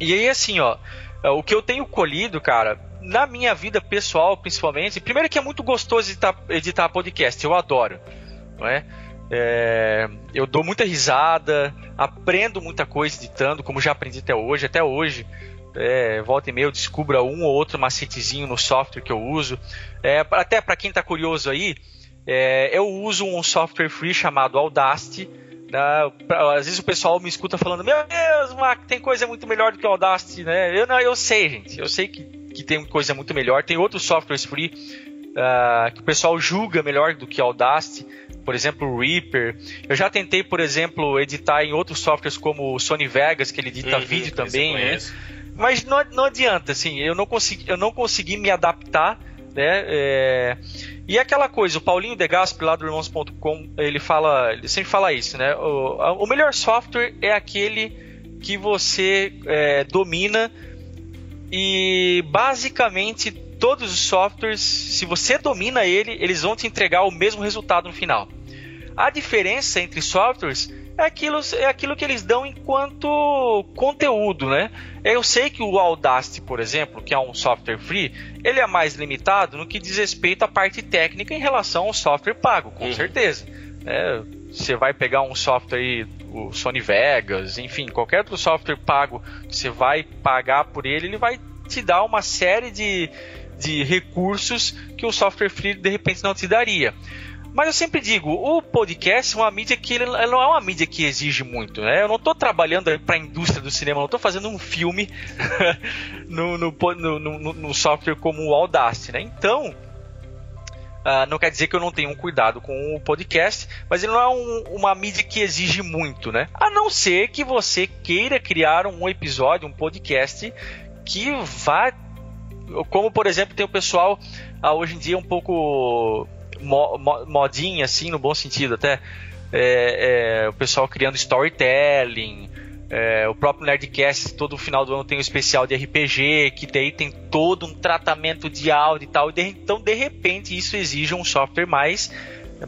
E aí, assim, ó, é, o que eu tenho colhido, cara, na minha vida pessoal, principalmente, primeiro que é muito gostoso editar, editar podcast, eu adoro, não é? É, eu dou muita risada, aprendo muita coisa editando, como já aprendi até hoje. Até hoje, é, volta e meia eu descubro um ou outro macetezinho no software que eu uso. É, até para quem está curioso aí, é, eu uso um software free chamado Audacity. Né? Às vezes o pessoal me escuta falando: Meu Deus, Mac, tem coisa muito melhor do que o Audacity, né? Eu, não, eu sei, gente. Eu sei que, que tem coisa muito melhor. Tem outros softwares free uh, que o pessoal julga melhor do que Audacity, por exemplo, o Reaper. Eu já tentei, por exemplo, editar em outros softwares como o Sony Vegas, que ele edita uhum, vídeo também, né? Mas não, não adianta, assim, eu não consegui, eu não consegui me adaptar, né? É... E aquela coisa, o Paulinho De Gaspi lá do Irmãos.com, ele fala, ele sempre fala isso, né? O, o melhor software é aquele que você é, domina e basicamente todos os softwares, se você domina ele, eles vão te entregar o mesmo resultado no final. A diferença entre softwares é aquilo, é aquilo que eles dão enquanto conteúdo, né? Eu sei que o Audacity, por exemplo, que é um software free, ele é mais limitado no que diz respeito à parte técnica em relação ao software pago, com uhum. certeza. É, você vai pegar um software aí, o Sony Vegas, enfim, qualquer outro software pago, você vai pagar por ele, ele vai te dar uma série de, de recursos que o software free de repente não te daria. Mas eu sempre digo, o podcast é uma mídia que ele, não é uma mídia que exige muito, né? Eu não estou trabalhando para a indústria do cinema, não estou fazendo um filme no, no, no, no, software como o Audacity, né? Então, uh, não quer dizer que eu não tenho um cuidado com o podcast, mas ele não é um, uma mídia que exige muito, né? A não ser que você queira criar um episódio, um podcast que vá como por exemplo tem o pessoal ah, hoje em dia um pouco mo, mo, modinha assim no bom sentido até é, é, o pessoal criando storytelling é, o próprio Nerdcast todo final do ano tem um especial de RPG que daí tem todo um tratamento de áudio e tal e de, então de repente isso exige um software mais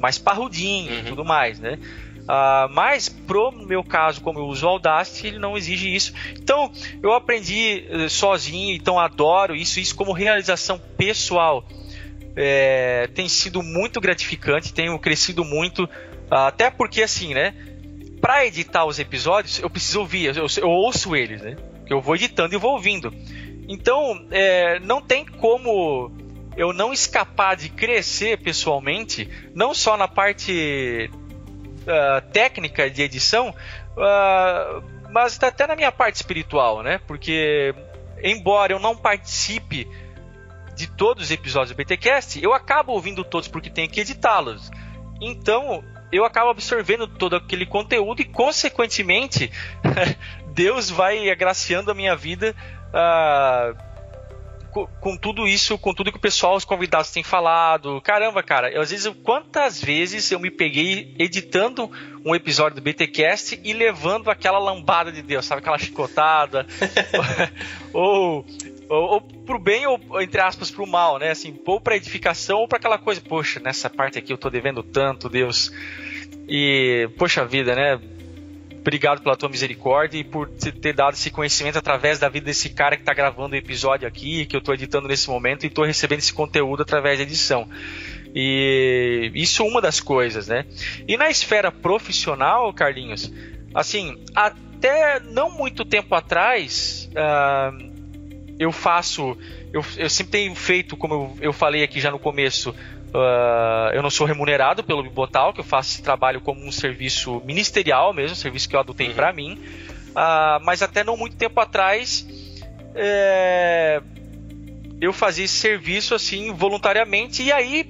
mais parrudinho uhum. e tudo mais né Uh, mas pro meu caso, como eu uso o Audacity, ele não exige isso. Então eu aprendi uh, sozinho, então adoro isso, isso como realização pessoal. É, tem sido muito gratificante, tenho crescido muito, até porque assim, né? Para editar os episódios, eu preciso ouvir, eu, eu ouço eles, né? Eu vou editando e vou ouvindo. Então, é, não tem como eu não escapar de crescer pessoalmente, não só na parte uh, técnica de edição, uh, mas até na minha parte espiritual, né? Porque, embora eu não participe de todos os episódios do BTcast, eu acabo ouvindo todos porque tenho que editá-los. Então, eu acabo absorvendo todo aquele conteúdo e, consequentemente, Deus vai agraciando a minha vida uh, com, tudo isso, com tudo que o pessoal, os convidados têm falado. Caramba, cara, eu, às vezes, quantas vezes eu me peguei editando um episódio do BTcast e levando aquela lambada de Deus, sabe? Aquela chicotada. ou, ou, ou pro bem ou, entre aspas, pro mal, né? Assim, ou pra edificação ou pra aquela coisa, poxa, nessa parte aqui eu tô devendo tanto, Deus. E, poxa vida, né? Obrigado pela tua misericórdia e por ter dado esse conhecimento através da vida desse cara que está gravando o episódio aqui, que eu estou editando nesse momento e estou recebendo esse conteúdo através da edição. E isso é uma das coisas, né? E na esfera profissional, Carlinhos, assim, até não muito tempo atrás, uh, eu faço, eu, eu, sempre tenho feito, como eu, eu falei aqui já no começo, Uh, eu não sou remunerado pelo Bibotal, que eu faço esse trabalho como um serviço ministerial mesmo, um serviço que eu adotei uhum. para mim. Uh, mas até não muito tempo atrás, é, eu fazia esse serviço assim voluntariamente e aí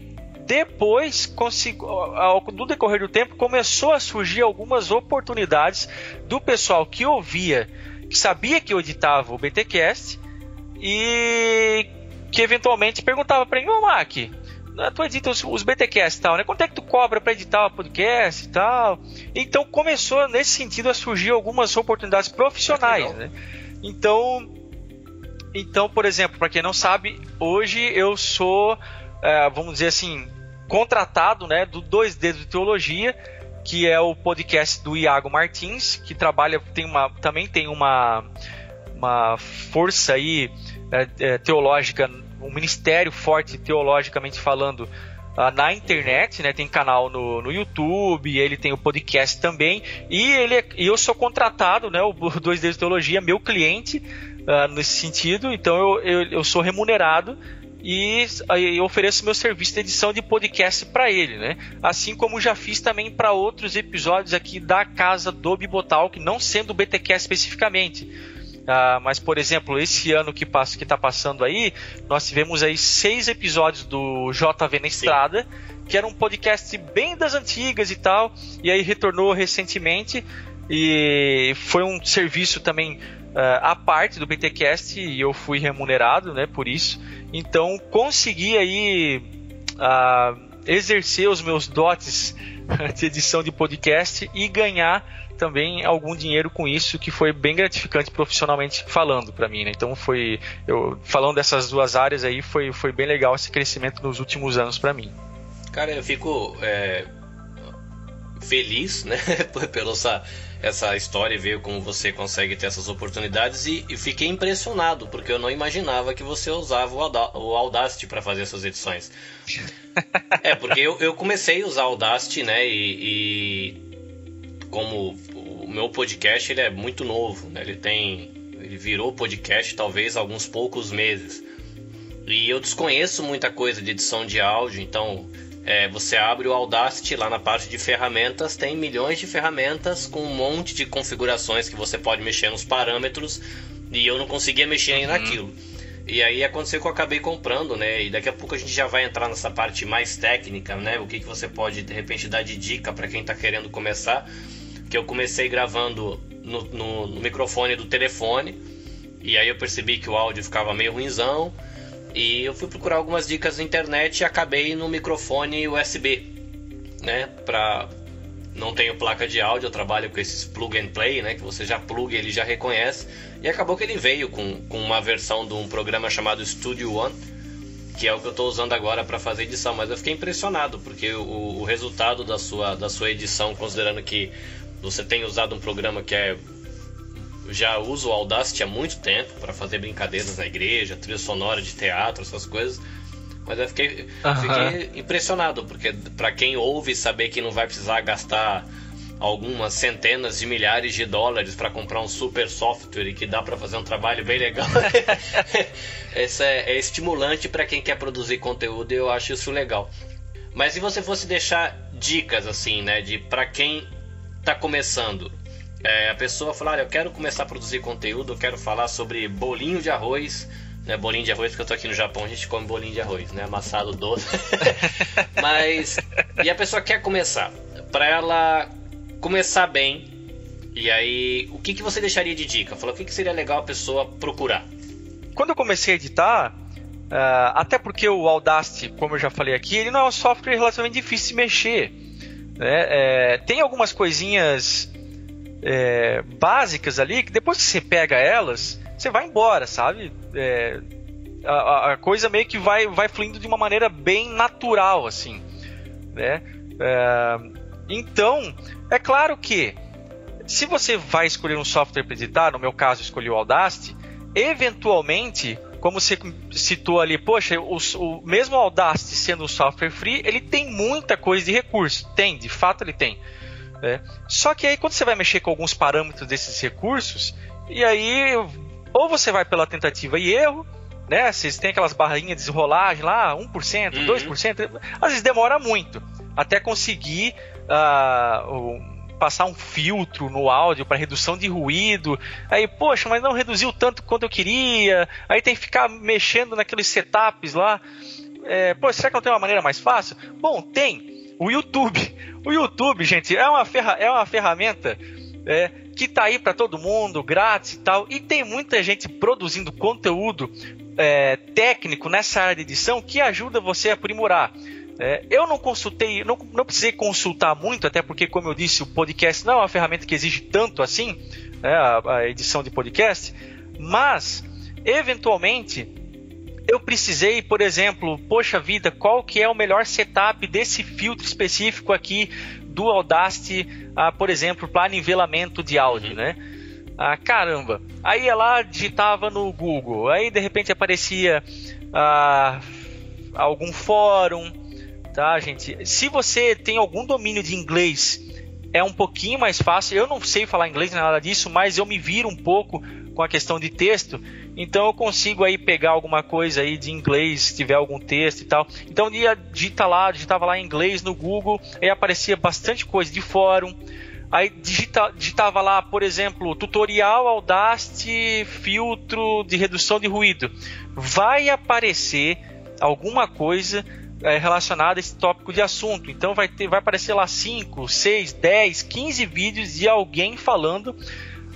depois, consigo, ao, no decorrer do tempo, começou a surgir algumas oportunidades do pessoal que ouvia, que sabia que eu editava o BTcast e que eventualmente perguntava para mim, ô Mac, tu edita os, os e tal, né? Quanto é que tu cobra para editar o podcast e tal? Então começou nesse sentido a surgir algumas oportunidades profissionais, né? Então, então, por exemplo, para quem não sabe, hoje eu sou, é, vamos dizer assim, contratado, né, do Dois Dedos de Teologia, que é o podcast do Iago Martins, que trabalha, tem uma, também tem uma, uma força aí teológica um ministério forte teologicamente falando uh, na internet, né? Tem canal no, no YouTube, ele tem o podcast também e ele é, e eu sou contratado, né? O Dois Dedos Teologia, meu cliente uh, nesse sentido, então eu, eu, eu sou remunerado e eu ofereço meu serviço de edição de podcast para ele, né? Assim como já fiz também para outros episódios aqui da casa do Bibotal, que não sendo o BTQ especificamente. Uh, mas, por exemplo, esse ano que passa, que está passando aí, nós tivemos aí seis episódios do JV na Estrada, Sim. que era um podcast bem das antigas e tal, e aí retornou recentemente e foi um serviço também uh, à parte do BTcast e eu fui remunerado, né, por isso. Então consegui aí uh, exercer os meus dotes de edição de podcast e ganhar também algum dinheiro com isso que foi bem gratificante profissionalmente falando para mim, né? Então foi eu falando dessas duas áreas aí foi, foi bem legal esse crescimento nos últimos anos para mim. Cara, eu fico é, feliz, né, pela essa, essa história e ver como você consegue ter essas oportunidades e, e fiquei impressionado porque eu não imaginava que você usava o Audacity para fazer essas edições. é porque eu, eu comecei a usar o Audacity, né, e, e como o meu podcast ele é muito novo, né? Ele tem, ele virou podcast talvez alguns poucos meses. E eu desconheço muita coisa de edição de áudio, então é, você abre o Audacity lá na parte de ferramentas, tem milhões de ferramentas com um monte de configurações que você pode mexer nos parâmetros e eu não conseguia mexer uhum. naquilo. E aí aconteceu que eu acabei comprando, né? E daqui a pouco a gente já vai entrar nessa parte mais técnica, né? O que, que você pode de repente dar de dica para quem está querendo começar que eu comecei gravando no, no, no, microfone do telefone e aí eu percebi que o áudio ficava meio ruimzão e eu fui procurar algumas dicas na internet e acabei no microfone USB, né? Pra não tenho placa de áudio, eu trabalho com esses plug and play, né? Que você já pluga, ele já reconhece. E acabou que ele veio com, com uma versão de um programa chamado Studio One, que é o que eu estou usando agora para fazer edição. Mas eu fiquei impressionado porque o, o resultado da sua, da sua edição, considerando que você tem usado um programa que é já uso o Audacity há muito tempo para fazer brincadeiras na igreja, trilha sonora de teatro, essas coisas. Mas eu fiquei, uhum. fiquei impressionado, porque para quem ouve saber que não vai precisar gastar algumas centenas de milhares de dólares para comprar um super software e que dá para fazer um trabalho bem legal. Esse é, é estimulante para quem quer produzir conteúdo e eu acho isso legal. Mas se você fosse deixar dicas assim, né, de para quem está começando, é, a pessoa falar, eu quero começar a produzir conteúdo, eu quero falar sobre bolinho de arroz, né, bolinho de arroz, porque eu tô aqui no Japão, a gente come bolinho de arroz, né, amassado doce. Mas, e a pessoa quer começar, para ela começar bem, e aí, o que, que você deixaria de dica? Falou, o que, que seria legal a pessoa procurar? Quando eu comecei a editar, uh, até porque o Audacity, como eu já falei aqui, ele não é um software relativamente difícil de mexer. Né? É, tem algumas coisinhas é, básicas ali que depois que você pega elas, você vai embora, sabe? É, a, a, coisa meio que vai, vai fluindo de uma maneira bem natural, assim. Né? É, então, é claro que se você vai escolher um software para editar, no meu caso escolhi o Audacity, eventualmente como você citou ali, poxa, o, o mesmo Audacity sendo um software free, ele tem muita coisa de recurso. Tem, de fato ele tem. Né? Só que aí quando você vai mexer com alguns parâmetros desses recursos, e aí ou você vai pela tentativa e erro, né? Vocês têm aquelas barrinhas de desrolagem lá, 1%, uhum. 2%, às vezes demora muito até conseguir uh, passar um filtro no áudio para redução de ruído. Aí, poxa, mas não reduziu tanto quanto eu queria. Aí tem que ficar mexendo naqueles setups lá. É, pô, será que não tem uma maneira mais fácil? Bom, tem. O YouTube. O YouTube, gente, é uma, ferra é uma ferramenta é, que tá aí para todo mundo, grátis e tal. E tem muita gente produzindo conteúdo é, técnico nessa área de edição que ajuda você a aprimorar. É, eu não consultei, não, não precisei consultar muito, até porque, como eu disse, o podcast não é uma ferramenta que exige tanto assim, né, a, a edição de podcast, mas, eventualmente, eu precisei, por exemplo, poxa vida, qual que é o melhor setup desse filtro específico aqui do Audacity, ah, por exemplo, para nivelamento de áudio, uhum. né? Ah, caramba! Aí lá, digitava no Google, aí de repente aparecia ah, algum fórum, tá, gente? Se você tem algum domínio de inglês, é um pouquinho mais fácil. Eu não sei falar inglês nada disso, mas eu me viro um pouco com a questão de texto. Então eu consigo aí pegar alguma coisa aí de inglês, se tiver algum texto e tal. Então ia digita lá, digitava lá em inglês no Google, e aparecia bastante coisa de fórum. aí digita, digitava lá, por exemplo, tutorial Audacity filtro de redução de ruído. Vai aparecer alguma coisa é, relacionada a esse tópico de assunto. Então vai ter, vai aparecer lá 5, 6, 10, 15 vídeos de alguém falando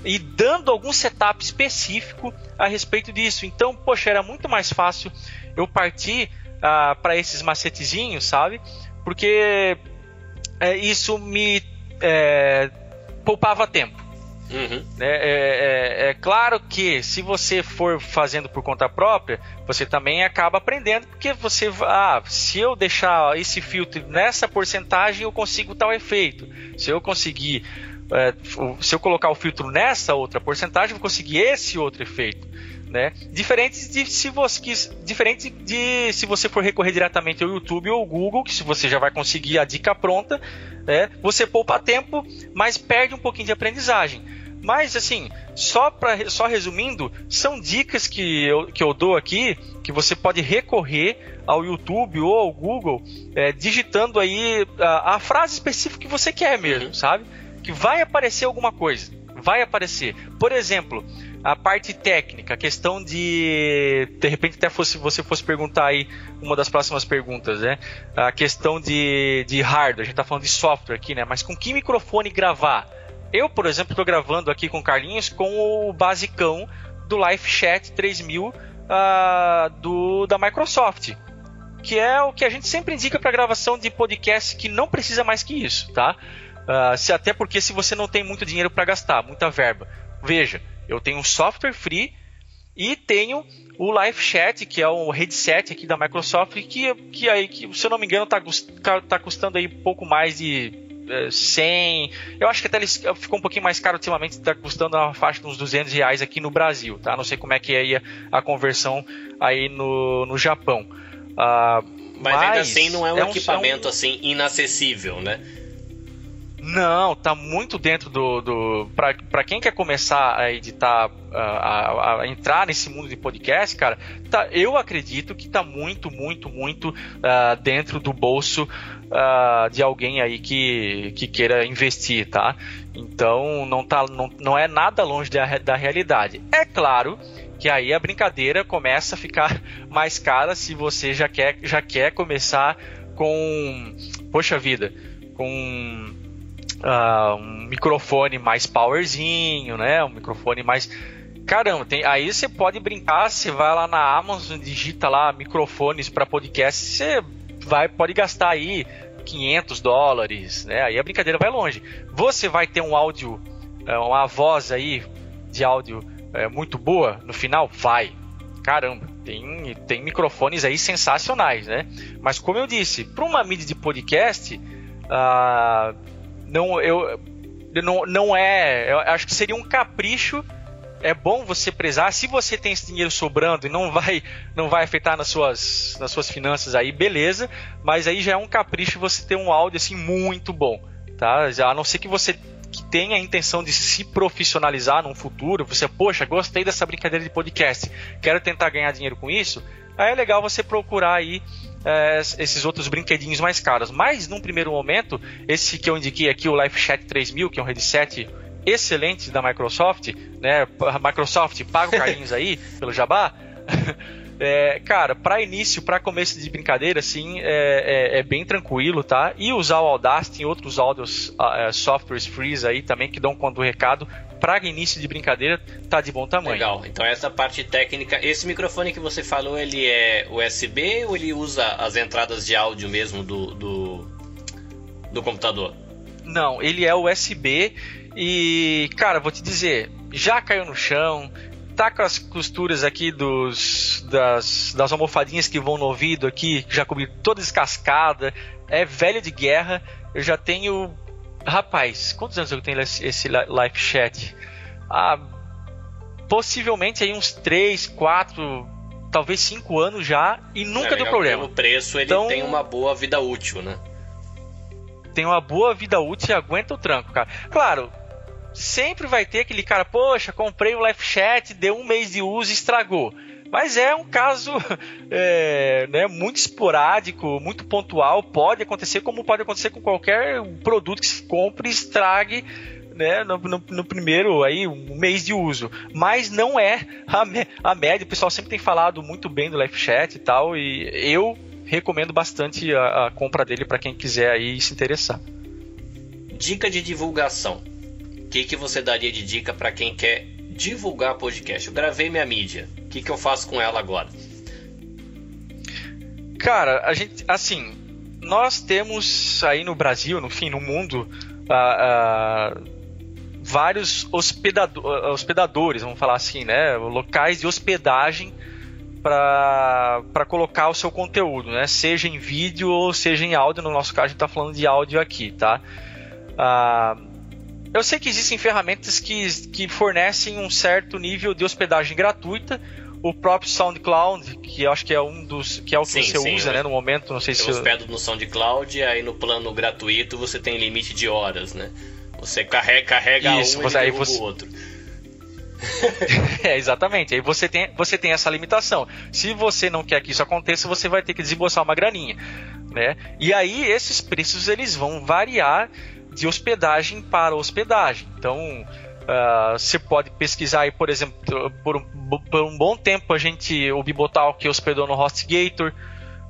e dando algum setup específico a respeito disso. Então, poxa, era muito mais fácil eu partir ah, para esses macetezinhos, sabe? Porque é, isso me é, poupava tempo. Uhum. É, é, é, é, claro que se você for fazendo por conta própria, você também acaba aprendendo, porque você, ah, se eu deixar esse filtro nessa porcentagem, eu consigo tal efeito. Se eu conseguir, é, se eu colocar o filtro nessa outra porcentagem, eu vou conseguir esse outro efeito. Né? Diferente de se você diferente de se você for recorrer diretamente ao YouTube ou ao Google, que se você já vai conseguir a dica pronta, né? Você poupa tempo, mas perde um pouquinho de aprendizagem. Mas assim, só para só resumindo, são dicas que eu, que eu dou aqui que você pode recorrer ao YouTube ou ao Google, é, digitando aí a, a, frase específica que você quer mesmo, uhum. sabe? Que vai aparecer alguma coisa, vai aparecer. Por exemplo, a parte técnica, a questão de de repente até fosse você fosse perguntar aí uma das próximas perguntas, né? A questão de, de hardware, a gente está falando de software aqui, né? Mas com que microfone gravar? Eu, por exemplo, estou gravando aqui com o Carlinhos com o basicão do Live Chat 3000 uh, do, da Microsoft, que é o que a gente sempre indica para gravação de podcast que não precisa mais que isso, tá? Uh, se, até porque se você não tem muito dinheiro para gastar, muita verba, veja, eu tenho um software free e tenho o Live Chat, que é o headset aqui da Microsoft, que, que aí, que, se eu não me engano, está tá custando aí pouco mais de 100. Eu acho que até ele ficou um pouquinho mais caro ultimamente, está custando uma faixa de uns 200 reais aqui no Brasil, tá? Não sei como é que é aí a, conversão aí no, no Japão. Mas, mas, ainda assim não é um é equipamento um... assim inacessível, né? Não, tá muito dentro do. do para quem quer começar a editar, a, a, entrar nesse mundo de podcast, cara, tá, eu acredito que tá muito, muito, muito uh, dentro do bolso uh, de alguém aí que, que queira investir, tá? Então não, tá, não, não é nada longe da, da realidade. É claro que aí a brincadeira começa a ficar mais cara se você já quer, já quer começar com. Poxa vida, com uh, um microfone mais powerzinho, né? Um microfone mais. Caramba, tem, aí você pode brincar, você vai lá na Amazon, digita lá microfones para podcast, você vai pode gastar aí 500 dólares, né? Aí a brincadeira vai longe. Você vai ter um áudio, é, uma voz aí de áudio é, muito boa no final, vai. Caramba, tem, tem microfones aí sensacionais, né? Mas como eu disse, para uma mídia de podcast, uh, não, eu, não, não é. Eu acho que seria um capricho. É bom você prezar. Se você tem esse dinheiro sobrando e não vai, não vai afetar nas suas, nas suas finanças aí, beleza. Mas aí já é um capricho você ter um áudio assim muito bom, tá? A não ser que você que tenha a intenção de se profissionalizar num futuro, você, poxa, gostei dessa brincadeira de podcast, quero tentar ganhar dinheiro com isso, aí é legal você procurar aí é, esses outros brinquedinhos mais caros. Mas, num primeiro momento, esse que eu indiquei aqui, o Life Chat 3000, que é um headset excelente da Microsoft, né? Microsoft paga o Carlinhos aí pelo jabá. É, cara, para início, para começo de brincadeira, assim, é, é, é, bem tranquilo, tá? E usar o Audacity e outros áudios, uh, softwares free aí também que dão conta do recado, para início de brincadeira, tá de bom tamanho. Legal. Então essa parte técnica, esse microfone que você falou, ele é USB ou ele usa as entradas de áudio mesmo do, do, do computador? Não, ele é USB e, cara, vou te dizer, já caiu no chão, tá com as costuras aqui dos das, das almofadinhas que vão no ouvido aqui, já cobri toda descascada, é velho de guerra. Eu já tenho. Rapaz, quantos anos eu tenho esse live chat? Ah, possivelmente aí uns 3, 4, talvez 5 anos já e nunca é, deu problema. Pelo preço ele então, tem uma boa vida útil, né? Tem uma boa vida útil e aguenta o tranco, cara. Claro, sempre vai ter aquele cara, poxa, comprei o Live Chat, deu um mês de uso e estragou. Mas é um caso é, né, muito esporádico, muito pontual. Pode acontecer, como pode acontecer com qualquer produto que se compre e estrague né, no, no, no, primeiro aí, um mês de uso. Mas não é a, a média. O pessoal sempre tem falado muito bem do Live Chat e tal. E eu recomendo bastante a, a compra dele para quem quiser aí se interessar. Dica de divulgação. O que, que você daria de dica para quem quer divulgar podcast? Eu gravei minha mídia. O que, que eu faço com ela agora? Cara, a gente, assim, nós temos aí no Brasil, no fim, no mundo, uh, uh, vários hospedado hospedadores, vamos falar assim, né? Locais de hospedagem para colocar o seu conteúdo, né? Seja em vídeo ou seja em áudio. No nosso caso, a gente está falando de áudio aqui, tá? Ah, eu sei que existem ferramentas que, que fornecem um certo nível de hospedagem gratuita. O próprio SoundCloud, que eu acho que é um dos que é o que sim, você sim, usa, né, no momento, não sei eu se eu hospedo no SoundCloud, aí no plano gratuito você tem limite de horas, né? Você carrega, carrega Isso, um você, e aí você... o outro. é, exatamente. Aí você tem, você tem essa limitação. Se você não quer que isso aconteça, você vai ter que desembolsar uma graninha, né? E aí esses preços eles vão variar de hospedagem para hospedagem. Então, uh, você pode pesquisar aí, por exemplo, por um, por um bom tempo a gente, o Bibotalk hospedou no HostGator,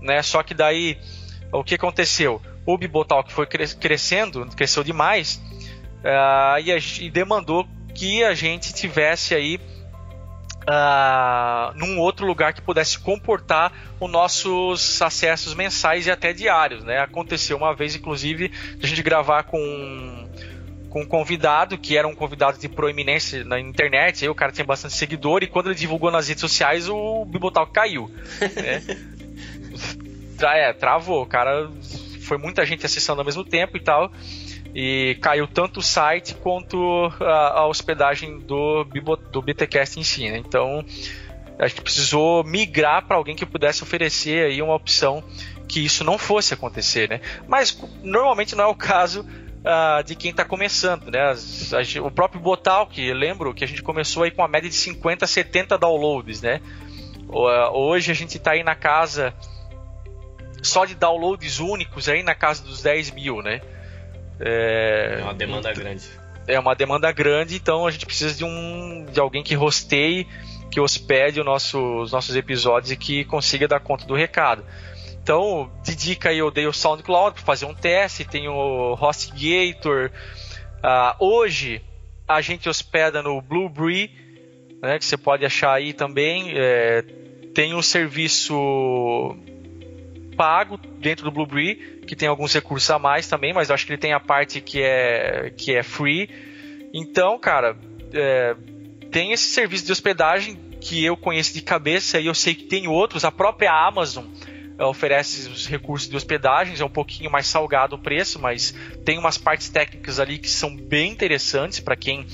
né? Só que daí, o que aconteceu? O Bibotalk foi crescendo, cresceu demais, uh, e, a, e demandou que a gente tivesse aí uh, num outro lugar que pudesse comportar os nossos acessos mensais e até diários. Né? Aconteceu uma vez, inclusive, de a gente gravar com, com um convidado, que era um convidado de proeminência na internet, aí o cara tinha bastante seguidor, e quando ele divulgou nas redes sociais, o Bibotalk caiu. Né? é, travou, o cara foi muita gente acessando ao mesmo tempo e tal e caiu tanto o site quanto a, a hospedagem do, do BTcast em si, né? Então a gente precisou migrar para alguém que pudesse oferecer aí uma opção que isso não fosse acontecer, né? Mas normalmente não é o caso uh, de quem está começando, né? As, a, o próprio Botal, que lembro que a gente começou aí com uma média de 50 a 70 downloads, né? Uh, hoje a gente está aí na casa só de downloads únicos aí na casa dos 10 mil, né? É, é uma demanda grande. É uma demanda grande, então a gente precisa de um de alguém que rosteie, que hospede nosso, os nossos episódios e que consiga dar conta do recado. Então, de dica aí eu dei o SoundCloud para fazer um teste, tem o HostGator. Uh, hoje a gente hospeda no Blueberry, né, que você pode achar aí também. É, tem o um serviço pago dentro do Blueberry, que tem alguns recursos a mais também, mas eu acho que ele tem a parte que é, que é free. Então, cara, é, tem esse serviço de hospedagem que eu conheço de cabeça e eu sei que tem outros. A própria Amazon é, oferece os recursos de hospedagens, é um pouquinho mais salgado o preço, mas tem umas partes técnicas ali que são bem interessantes para quem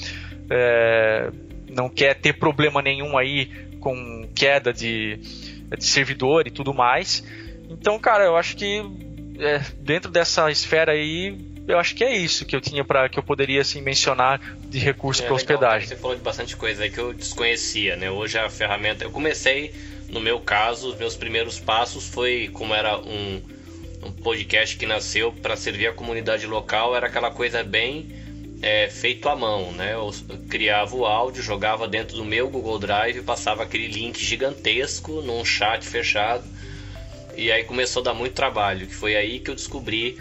é, não quer ter problema nenhum aí com queda de, de servidor e tudo mais. Então, cara, eu acho que é, dentro dessa esfera aí, eu acho que é isso que eu tinha para que eu poderia assim mencionar de recurso é, para hospedagem. Você falou de bastante coisa aí que eu desconhecia, né? Hoje a ferramenta, eu comecei no meu caso, os meus primeiros passos foi como era um, um podcast que nasceu para servir a comunidade local, era aquela coisa bem é, feito à mão, né? Eu criava o áudio, jogava dentro do meu Google Drive, passava aquele link gigantesco num chat fechado e aí começou a dar muito trabalho, que foi aí que eu descobri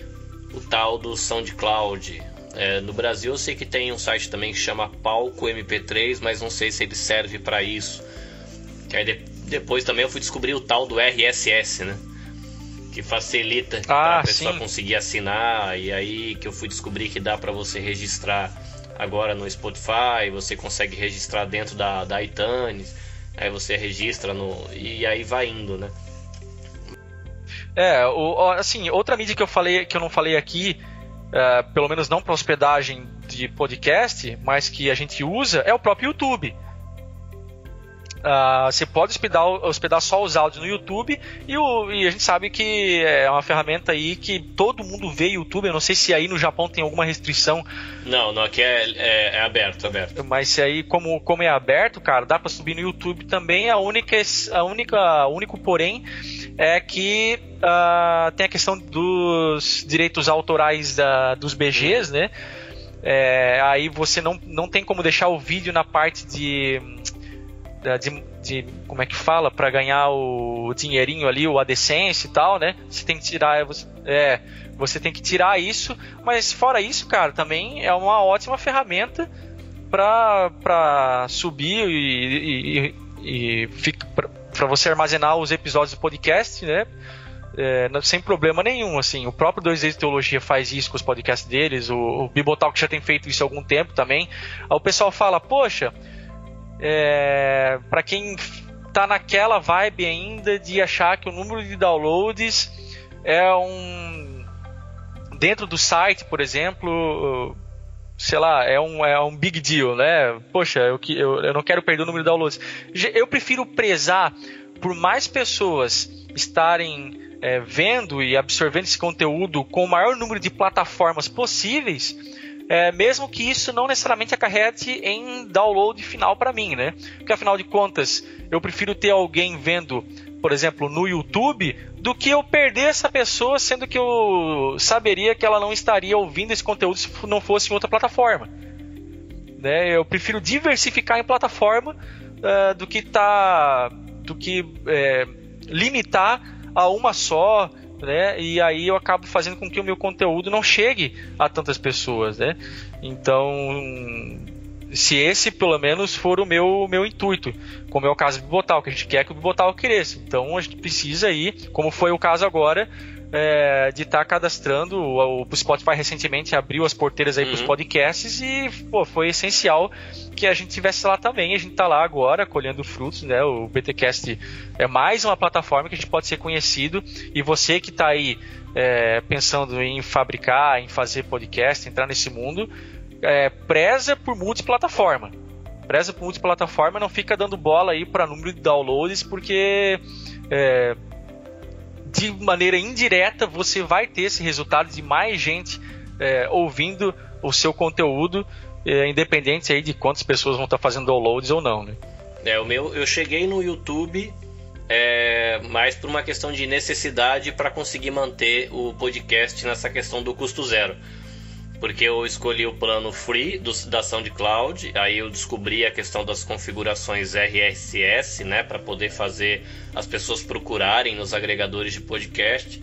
o tal do SoundCloud. É, no Brasil eu sei que tem um site também que chama Palco MP3, mas não sei se ele serve para isso. Aí de, depois também eu fui descobrir o tal do RSS, né? Que facilita ah, a pessoa sim. conseguir assinar. E aí que eu fui descobrir que dá para você registrar agora no Spotify, você consegue registrar dentro da, da iTunes, aí você registra no. E aí vai indo, né? É, o, assim, outra mídia que eu falei que eu não falei aqui, é, pelo menos não para hospedagem de podcast, mas que a gente usa é o próprio YouTube. Uh, você pode hospedar, hospedar só os áudios no YouTube e, o, e, a gente sabe que é uma ferramenta aí que todo mundo vê YouTube. Eu não sei se aí no Japão tem alguma restrição. Não, não aqui é, é, é aberto, aberto. Mas se aí, como, como é aberto, cara, dá para subir no YouTube também. A única, a única, o único porém é que uh, tem a questão dos direitos autorais da, dos BGs, né? É, aí você não, não tem como deixar o vídeo na parte de de, de, como é que fala para ganhar o dinheirinho ali, o AdSense e tal, né? Você tem que tirar é, você tem que tirar isso, mas fora isso, cara, também é uma ótima ferramenta para subir e, e, e, e para você armazenar os episódios do podcast, né? É, sem problema nenhum, assim. O próprio 2 de Teologia faz isso com os podcasts deles, o, o Bibotalk já tem feito isso há algum tempo também. Aí o pessoal fala, poxa, é, para quem tá naquela vibe ainda de achar que o número de downloads é um dentro do site, por exemplo, sei lá, é um, é um big deal, né? Poxa, eu, eu, eu não quero perder o número de downloads. Eu prefiro prezar por mais pessoas estarem é, vendo e absorvendo esse conteúdo com o maior número de plataformas possíveis é, mesmo que isso não necessariamente acarrete em download final para mim, né? Porque afinal de contas, eu prefiro ter alguém vendo, por exemplo, no YouTube, do que eu perder essa pessoa, sendo que eu saberia que ela não estaria ouvindo esse conteúdo se não fosse em outra plataforma. Né? Eu prefiro diversificar em plataforma uh, do que tá, do que é, limitar a uma só né? E aí eu acabo fazendo com que o meu conteúdo não chegue a tantas pessoas, né? Então, se esse pelo menos for o meu, meu intuito, como é o caso do Bibotal, que a gente quer que o Bibotal cresça. Então a gente precisa aí, como foi o caso agora, é, de estar tá cadastrando. O, o Spotify recentemente abriu as porteiras aí uhum. para os podcasts e pô, foi essencial que a gente tivesse lá também. A gente está lá agora colhendo frutos, né? O BTcast é mais uma plataforma que a gente pode ser conhecido e você que está aí é, pensando em fabricar, em fazer podcast, entrar nesse mundo, é, preza por multiplataforma. Preza por multiplataforma, não fica dando bola aí para número de downloads, porque é, de maneira indireta você vai ter esse resultado de mais gente é, ouvindo o seu conteúdo, é, independente aí de quantas pessoas vão estar fazendo downloads ou não, né? É, o meu, eu cheguei no YouTube é, mais por uma questão de necessidade para conseguir manter o podcast nessa questão do custo zero porque eu escolhi o plano free do, da SoundCloud, aí eu descobri a questão das configurações RSS, né, para poder fazer as pessoas procurarem nos agregadores de podcast.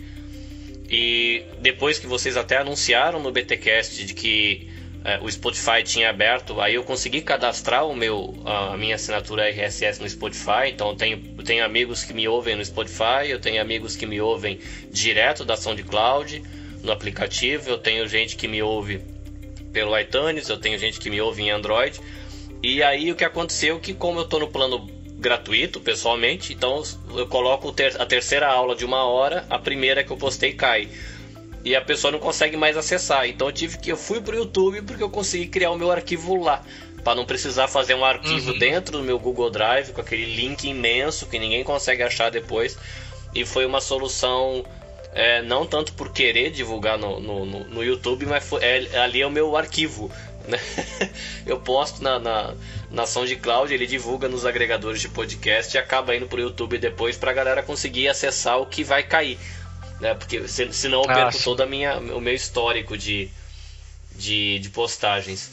E depois que vocês até anunciaram no BTcast de que é, o Spotify tinha aberto, aí eu consegui cadastrar o meu, a minha assinatura RSS no Spotify. Então eu tenho, eu tenho amigos que me ouvem no Spotify, eu tenho amigos que me ouvem direto da SoundCloud no aplicativo, eu tenho gente que me ouve pelo iTunes, eu tenho gente que me ouve em Android. E aí o que aconteceu é que como eu estou no plano gratuito pessoalmente, então eu coloco a terceira aula de uma hora, a primeira que eu postei cai. E a pessoa não consegue mais acessar. Então eu tive que eu fui pro YouTube porque eu consegui criar o meu arquivo lá, para não precisar fazer um arquivo uhum. dentro do meu Google Drive com aquele link imenso que ninguém consegue achar depois. E foi uma solução é, não tanto por querer divulgar no, no, no, no YouTube, mas foi, é, ali é o meu arquivo. Né? Eu posto na, na, na SoundCloud, ele divulga nos agregadores de podcast e acaba indo pro YouTube depois pra galera conseguir acessar o que vai cair. Né? Porque se, senão eu ah, perco todo minha, o meu histórico de, de, de postagens.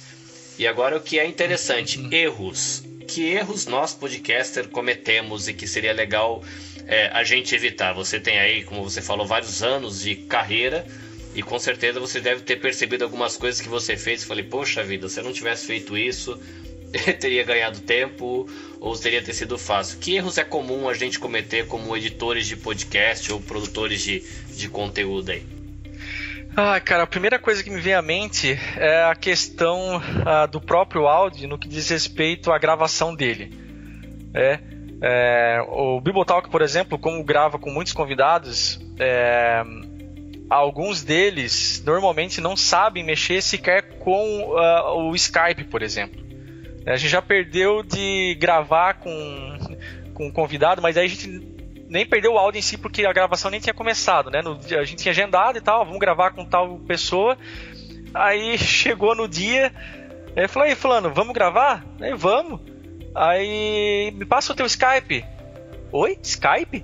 E agora o que é interessante, uhum. erros. Que erros nós, podcaster, cometemos e que seria legal é, a gente evitar. Você tem aí, como você falou, vários anos de carreira e com certeza você deve ter percebido algumas coisas que você fez. Falei, poxa vida, se eu não tivesse feito isso, teria ganhado tempo ou teria ter sido fácil. Que erros é comum a gente cometer como editores de podcast ou produtores de, de conteúdo aí? Ah, cara, a primeira coisa que me vem à mente é a questão ah, do próprio áudio no que diz respeito à gravação dele. É, é, o Bibotalk, por exemplo, como grava com muitos convidados, é, alguns deles normalmente não sabem mexer sequer com uh, o Skype, por exemplo. A gente já perdeu de gravar com com o convidado, mas aí a gente nem perdeu o áudio em si porque a gravação nem tinha começado, né? No, a gente tinha agendado e tal, vamos gravar com tal pessoa. Aí chegou no dia, ele falou: "Aí, fulano, vamos gravar?" Aí, vamos. Aí, me passa o teu Skype. Oi? Skype?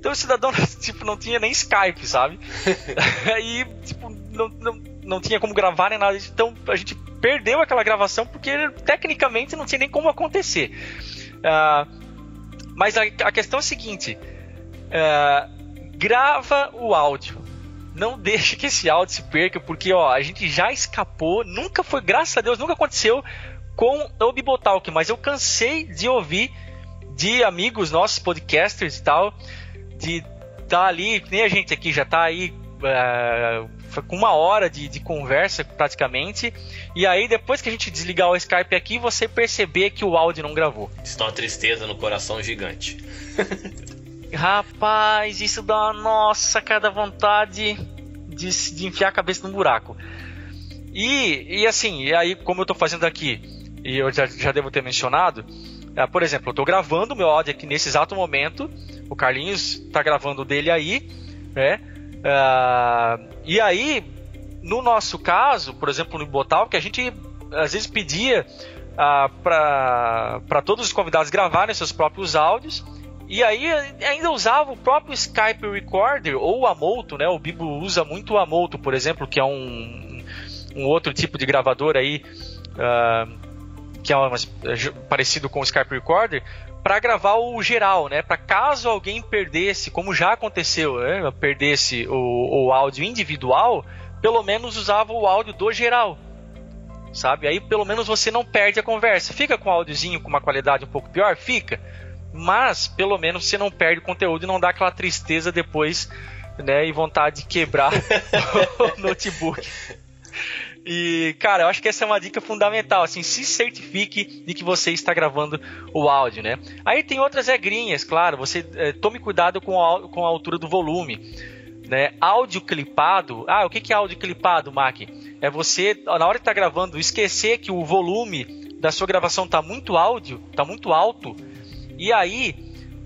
Então o cidadão, tipo, não tinha nem Skype, sabe? Aí, tipo, não, não, não tinha como gravar nem nada. Então a gente perdeu aquela gravação porque tecnicamente não tinha nem como acontecer. Uh, mas a, a, questão é a seguinte: uh, grava o áudio. Não deixe que esse áudio se perca, porque ó, a gente já escapou, nunca foi, graças a Deus, nunca aconteceu com o Bibotalk, mas eu cansei de ouvir de amigos nossos, podcasters e tal, de tá ali, nem a gente aqui já está aí uh, com uma hora de, de, conversa praticamente, e aí depois que a gente desligar o Skype aqui, você perceber que o áudio não gravou. Está uma tristeza no coração gigante. Rapaz, isso dá uma nossa cada vontade de, de enfiar a cabeça no buraco. E, e assim, e aí como eu estou fazendo aqui, e eu já, já devo ter mencionado, uh, por exemplo, eu estou gravando meu áudio aqui nesse exato momento, o Carlinhos está gravando dele aí, né? Uh, e aí, no nosso caso, por exemplo, no Botal, que a gente às vezes pedia uh, para todos os convidados gravarem seus próprios áudios. E aí ainda usava o próprio Skype Recorder ou o Amolto, né? O Bibo usa muito o Amolto, por exemplo, que é um, um outro tipo de gravador aí uh, que é parecido com o Skype Recorder, para gravar o geral, né? Para caso alguém perdesse, como já aconteceu, né? perdesse o, o áudio individual, pelo menos usava o áudio do geral, sabe? Aí pelo menos você não perde a conversa. Fica com o áudiozinho com uma qualidade um pouco pior, fica, mas pelo menos você não perde o conteúdo e não dá aquela tristeza depois, né? E vontade de quebrar o notebook. E, cara, eu acho que essa é uma dica fundamental, assim, se certifique de que você está gravando o áudio, né? Aí tem outras regrinhas, claro, você é, tome cuidado com a, com a altura do volume, né? Áudio clipado, ah, o que é áudio clipado, Mac? É você, na hora que está gravando, esquecer que o volume da sua gravação está muito áudio, está muito alto, e aí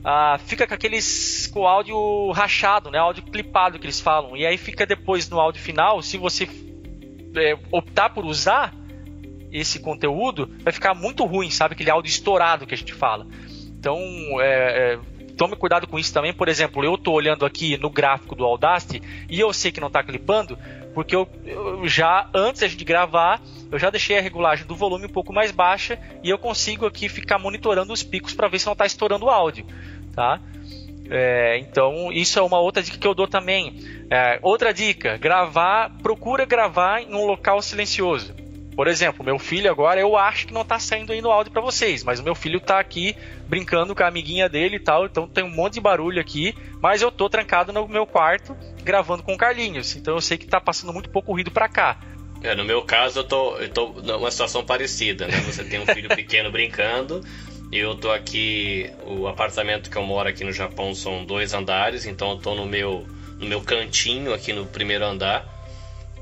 ah, fica com aqueles com o áudio rachado, né? Áudio clipado que eles falam. E aí fica depois no áudio final, se você é, optar por usar esse conteúdo, vai ficar muito ruim, sabe? Aquele áudio estourado que a gente fala. Então, é, é, tome cuidado com isso também. Por exemplo, eu estou olhando aqui no gráfico do Audacity e eu sei que não está clipando, porque eu, eu, já, antes de gravar, eu já deixei a regulagem do volume um pouco mais baixa e eu consigo aqui ficar monitorando os picos para ver se não está estourando o áudio, tá? É, então, isso é uma outra dica que eu dou também. É, outra dica: gravar, procura gravar em um local silencioso. Por exemplo, meu filho agora, eu acho que não está saindo aí no áudio para vocês, mas o meu filho está aqui brincando com a amiguinha dele e tal, então tem um monte de barulho aqui, mas eu tô trancado no meu quarto gravando com o Carlinhos, então eu sei que está passando muito pouco ruído para cá. É, no meu caso, eu tô, eu tô numa situação parecida, né? Você tem um filho pequeno brincando, eu tô aqui, o apartamento que eu moro aqui no Japão são dois andares, então eu tô no meu, no meu cantinho aqui no primeiro andar.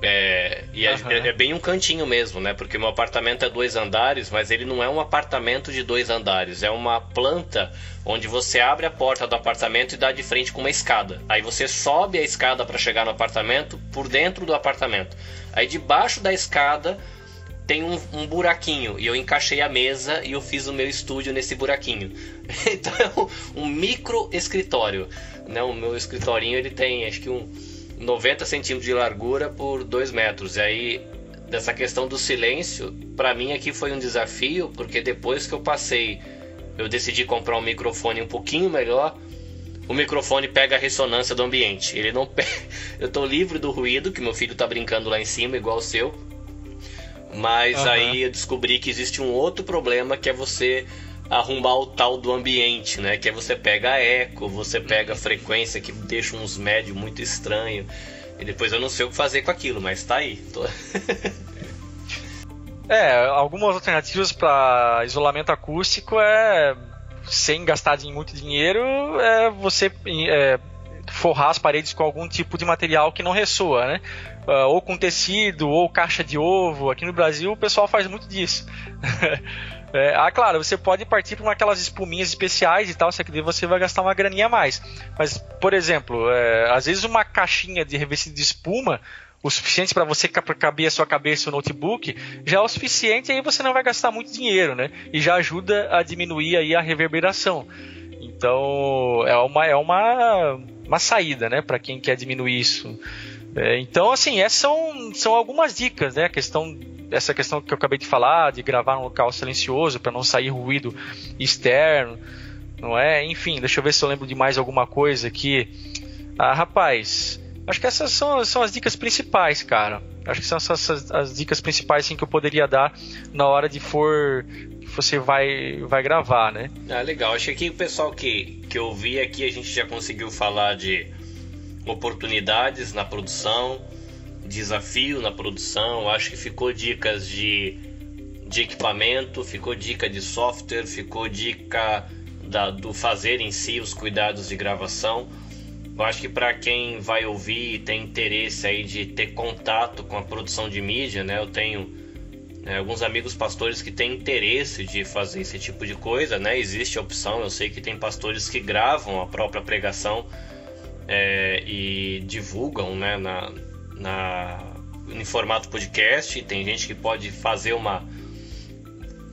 É, e uhum. é, é, bem um cantinho mesmo, né? Porque meu apartamento é dois andares, mas ele não é um apartamento de dois andares. É uma planta onde você abre a porta do apartamento e dá de frente com uma escada. Aí você sobe a escada para chegar no apartamento por dentro do apartamento. Aí debaixo da escada tem um, um, buraquinho e eu encaixei a mesa e eu fiz o meu estúdio nesse buraquinho. então é um, micro escritório. Né? O meu escritorinho ele tem acho que um 90 centímetros de largura por 2 metros. E aí dessa questão do silêncio, para mim aqui foi um desafio porque depois que eu passei, eu decidi comprar um microfone um pouquinho melhor. O microfone pega a ressonância do ambiente. Ele não pega... Eu tô livre do ruído que meu filho tá brincando lá em cima igual o seu mas uhum. aí eu descobri que existe um outro problema que é você arrumar o tal do ambiente, né? Que é você pega a eco, você pega a frequência que deixa uns médios muito estranho. E depois eu não sei o que fazer com aquilo, mas tá aí. Tô... é, algumas alternativas para isolamento acústico é sem gastar muito dinheiro, é você é, forrar as paredes com algum tipo de material que não ressoa, né? Uh, ou com tecido, ou caixa de ovo. Aqui no Brasil o pessoal faz muito disso. É, ah, claro, você pode partir para aquelas espuminhas especiais e tal, só que você vai gastar uma graninha a mais. Mas, por exemplo, é, às vezes uma caixinha de revestido de espuma, o suficiente para você caber a sua cabeça no notebook, já é o suficiente e aí você não vai gastar muito dinheiro, né? E já ajuda a diminuir aí a reverberação. Então, é uma, é uma, uma saída, né, para quem quer diminuir isso. É, então, assim, essas são, são algumas dicas, né? A questão essa questão que eu acabei de falar, de gravar num local silencioso para não sair ruído externo, não é? Enfim, deixa eu ver se eu lembro de mais alguma coisa aqui. Ah, rapaz, acho que essas são, são as dicas principais, cara. Acho que são essas as dicas principais assim, que eu poderia dar na hora de for que você vai vai gravar, né? Ah, legal. Acho que o pessoal que, que eu vi aqui a gente já conseguiu falar de oportunidades na produção, desafio na produção, acho que ficou dicas de, de equipamento, ficou dica de software, ficou dica da, do fazer em si, os cuidados de gravação. Eu acho que para quem vai ouvir e tem interesse aí de ter contato com a produção de mídia, né? Eu tenho né, alguns amigos pastores que têm interesse de fazer esse tipo de coisa, né? Existe a opção, eu sei que tem pastores que gravam a própria pregação é, e divulgam, né? Na, na, em formato podcast. Tem gente que pode fazer uma,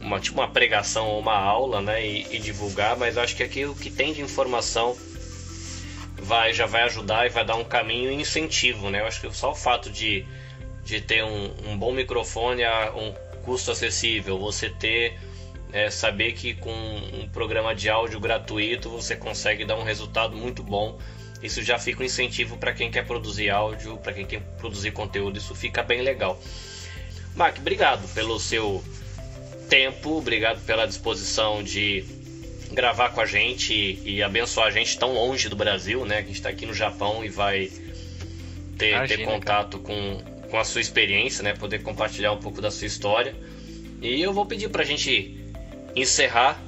uma tipo uma pregação ou uma aula, né, e, e divulgar. Mas acho que aqui o que tem de informação vai já vai ajudar e vai dar um caminho e incentivo, né? Eu acho que só o fato de, de ter um, um bom microfone a um custo acessível, você ter é, saber que com um programa de áudio gratuito você consegue dar um resultado muito bom isso já fica um incentivo para quem quer produzir áudio, para quem quer produzir conteúdo, isso fica bem legal. Mark, obrigado pelo seu tempo, obrigado pela disposição de gravar com a gente e, e abençoar a gente tão longe do Brasil, né? Que a gente está aqui no Japão e vai ter, Imagina, ter contato com, com a sua experiência, né? Poder compartilhar um pouco da sua história. E eu vou pedir para a gente encerrar.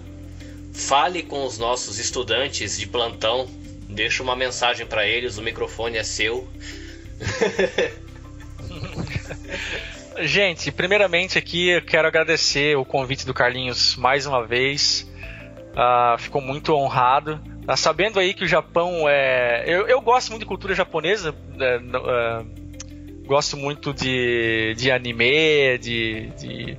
Fale com os nossos estudantes de plantão Deixa uma mensagem para eles, o microfone é seu. Gente, primeiramente aqui eu quero agradecer o convite do Carlinhos mais uma vez. Uh, ficou muito honrado. Uh, sabendo aí que o Japão é. Eu, eu gosto muito de cultura japonesa. Uh, gosto muito de, de anime, de, de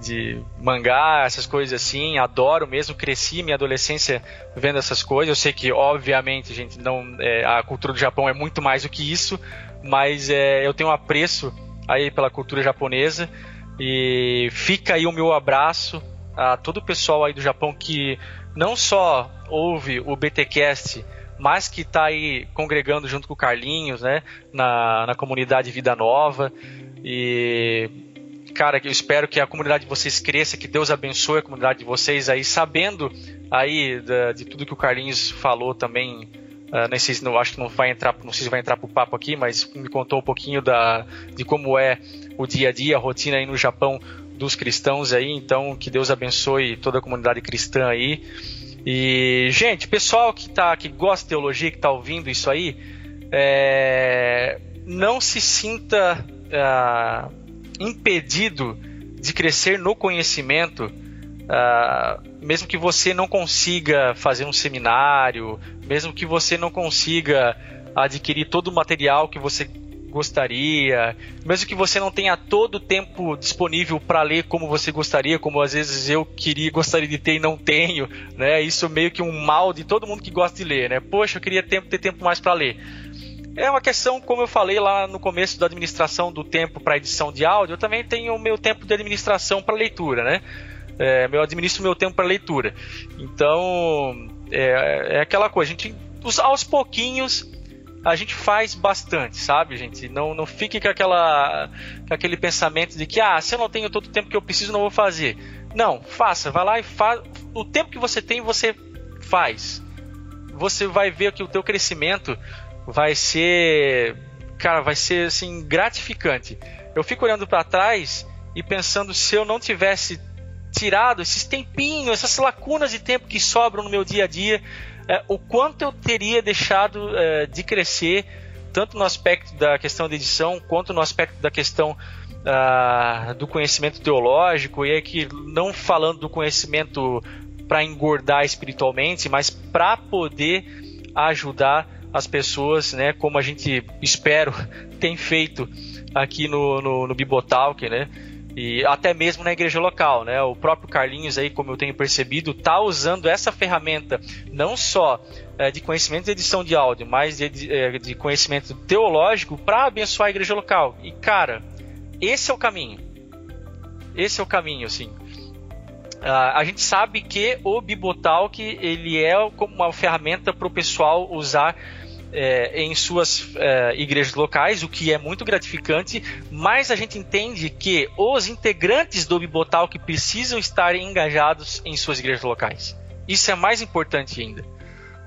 de mangá, essas coisas assim, adoro mesmo, cresci minha adolescência vendo essas coisas. Eu sei que, obviamente, gente, não é, a cultura do Japão é muito mais do que isso, mas é, eu tenho um apreço aí pela cultura japonesa e fica aí o meu abraço a todo o pessoal aí do Japão que não só ouve o BTcast, mas que está aí congregando junto com o Carlinhos, né, na, na comunidade Vida Nova e cara, eu espero que a comunidade de vocês cresça, que Deus abençoe a comunidade de vocês aí, sabendo aí da, de tudo que o Carlinhos falou também. Uh, sei, não, acho que não vai entrar, não sei se vai entrar pro papo aqui, mas me contou um pouquinho da, de como é o dia a dia, a rotina aí no Japão dos cristãos aí. Então, que Deus abençoe toda a comunidade cristã aí. E, gente, pessoal que, tá, que gosta de teologia, que está ouvindo isso aí, é, não se sinta. Uh, impedido de crescer no conhecimento, uh, mesmo que você não consiga fazer um seminário, mesmo que você não consiga adquirir todo o material que você gostaria, mesmo que você não tenha todo o tempo disponível para ler como você gostaria, como às vezes eu queria, gostaria de ter e não tenho, né? Isso meio que um mal de todo mundo que gosta de ler, né? Poxa, eu queria tempo, ter tempo mais para ler. É uma questão, como eu falei lá no começo da administração do tempo para edição de áudio, eu também tenho o meu tempo de administração para leitura, né? É, eu administro meu tempo para leitura. Então, é, é, aquela coisa, a gente, aos pouquinhos, a gente faz bastante, sabe, gente? Não, não fique com, aquela, com aquele pensamento de que, ah, se eu não tenho todo o tempo que eu preciso, não vou fazer. Não, faça, vai lá e faz. O tempo que você tem, você faz. Você vai ver que o teu crescimento vai ser, cara, vai ser assim gratificante. Eu fico olhando para trás e pensando se eu não tivesse tirado esses tempinhos, essas lacunas de tempo que sobram no meu dia a dia, é, o quanto eu teria deixado é, de crescer tanto no aspecto da questão da edição, quanto no aspecto da questão uh, do conhecimento teológico, e aqui não falando do conhecimento para engordar espiritualmente, mas para poder ajudar as pessoas, né, como a gente espero tem feito aqui no, no, no Bibotalk, né, e até mesmo na igreja local, né? O próprio Carlinhos aí, como eu tenho percebido, tá usando essa ferramenta não só é, de conhecimento de edição de áudio, mas de, de, é, de conhecimento teológico para abençoar a igreja local. E cara, esse é o caminho. Esse é o caminho, assim. Uh, a gente sabe que o Bibotalk ele é uma ferramenta para o pessoal usar é, em suas é, igrejas locais, o que é muito gratificante, mas a gente entende que os integrantes do Bibotalk precisam estar engajados em suas igrejas locais. Isso é mais importante ainda.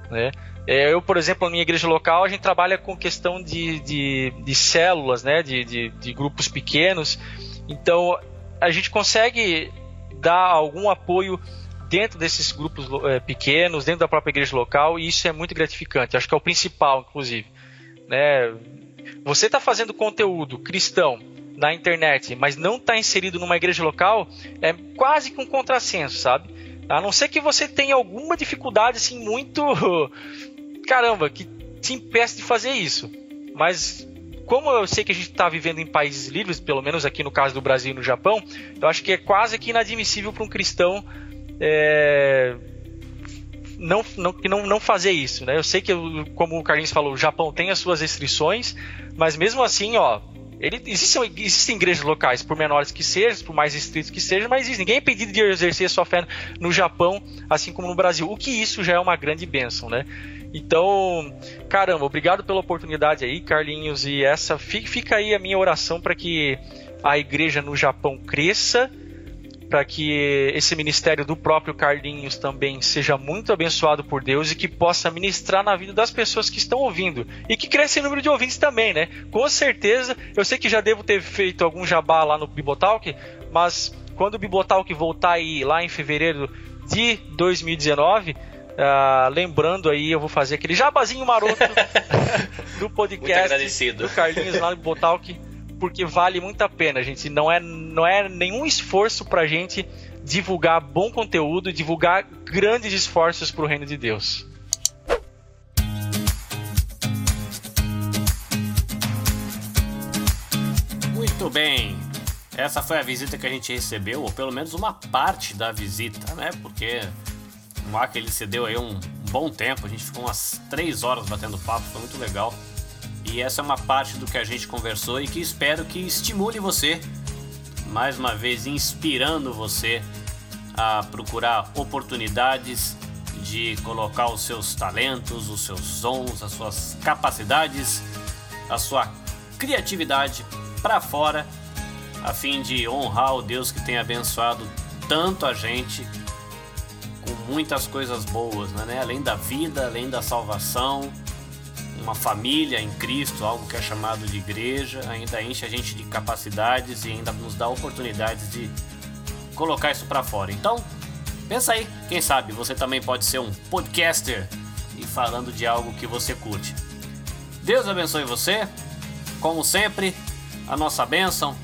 Né? É, eu, por exemplo, na minha igreja local, a gente trabalha com questão de, de, de células, né? de, de, de grupos pequenos. Então, a gente consegue dar algum apoio dentro desses grupos é, pequenos, dentro da própria igreja local, e isso é muito gratificante. Acho que é o principal, inclusive. Né? Você está fazendo conteúdo cristão na internet, mas não está inserido numa igreja local, é quase que um contrassenso, sabe? A não ser que você tenha alguma dificuldade assim muito caramba, que te impeça de fazer isso. Mas como eu sei que a gente está vivendo em países livres, pelo menos aqui no caso do Brasil e no Japão, eu acho que é quase que inadmissível para um cristão é, não, não, não, não fazer isso. Né? Eu sei que, como o Carlinhos falou, o Japão tem as suas restrições, mas mesmo assim, ó, ele, existem, existem igrejas locais, por menores que sejam, por mais estritos que sejam, mas ninguém é impedido de exercer sua fé no Japão, assim como no Brasil. O que isso já é uma grande bênção, né? Então, caramba, obrigado pela oportunidade aí, Carlinhos. E essa fica aí a minha oração para que a igreja no Japão cresça, para que esse ministério do próprio Carlinhos também seja muito abençoado por Deus e que possa ministrar na vida das pessoas que estão ouvindo. E que cresça em número de ouvintes também, né? Com certeza, eu sei que já devo ter feito algum jabá lá no Bibotalk, mas quando o Bibotalk voltar aí lá em fevereiro de 2019, Uh, lembrando aí, eu vou fazer aquele jabazinho maroto do podcast do Carlinhos lá no Botalk, porque vale muito a pena, gente. Não é, não é nenhum esforço pra gente divulgar bom conteúdo, divulgar grandes esforços pro reino de Deus. Muito bem. Essa foi a visita que a gente recebeu, ou pelo menos uma parte da visita, né? Porque o Mac ele cedeu aí um bom tempo, a gente ficou umas 3 horas batendo papo, foi muito legal. E essa é uma parte do que a gente conversou e que espero que estimule você, mais uma vez inspirando você a procurar oportunidades de colocar os seus talentos, os seus dons, as suas capacidades, a sua criatividade para fora, a fim de honrar o Deus que tem abençoado tanto a gente com muitas coisas boas, né? além da vida, além da salvação, uma família em Cristo, algo que é chamado de igreja, ainda enche a gente de capacidades e ainda nos dá oportunidades de colocar isso para fora. Então, pensa aí, quem sabe você também pode ser um podcaster e falando de algo que você curte. Deus abençoe você, como sempre, a nossa bênção,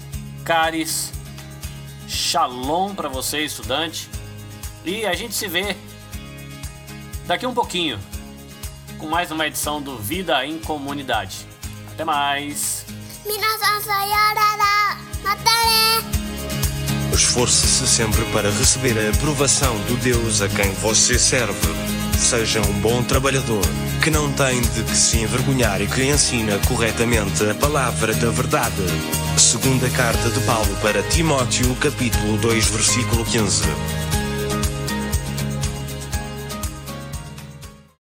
caris, shalom para você, estudante. E a gente se vê daqui um pouquinho com mais uma edição do Vida em Comunidade. Até mais! Esforce-se sempre para receber a aprovação do Deus a quem você serve. Seja um bom trabalhador, que não tem de que se envergonhar e que ensina corretamente a palavra da verdade. Segunda carta de Paulo para Timóteo, capítulo 2, versículo 15.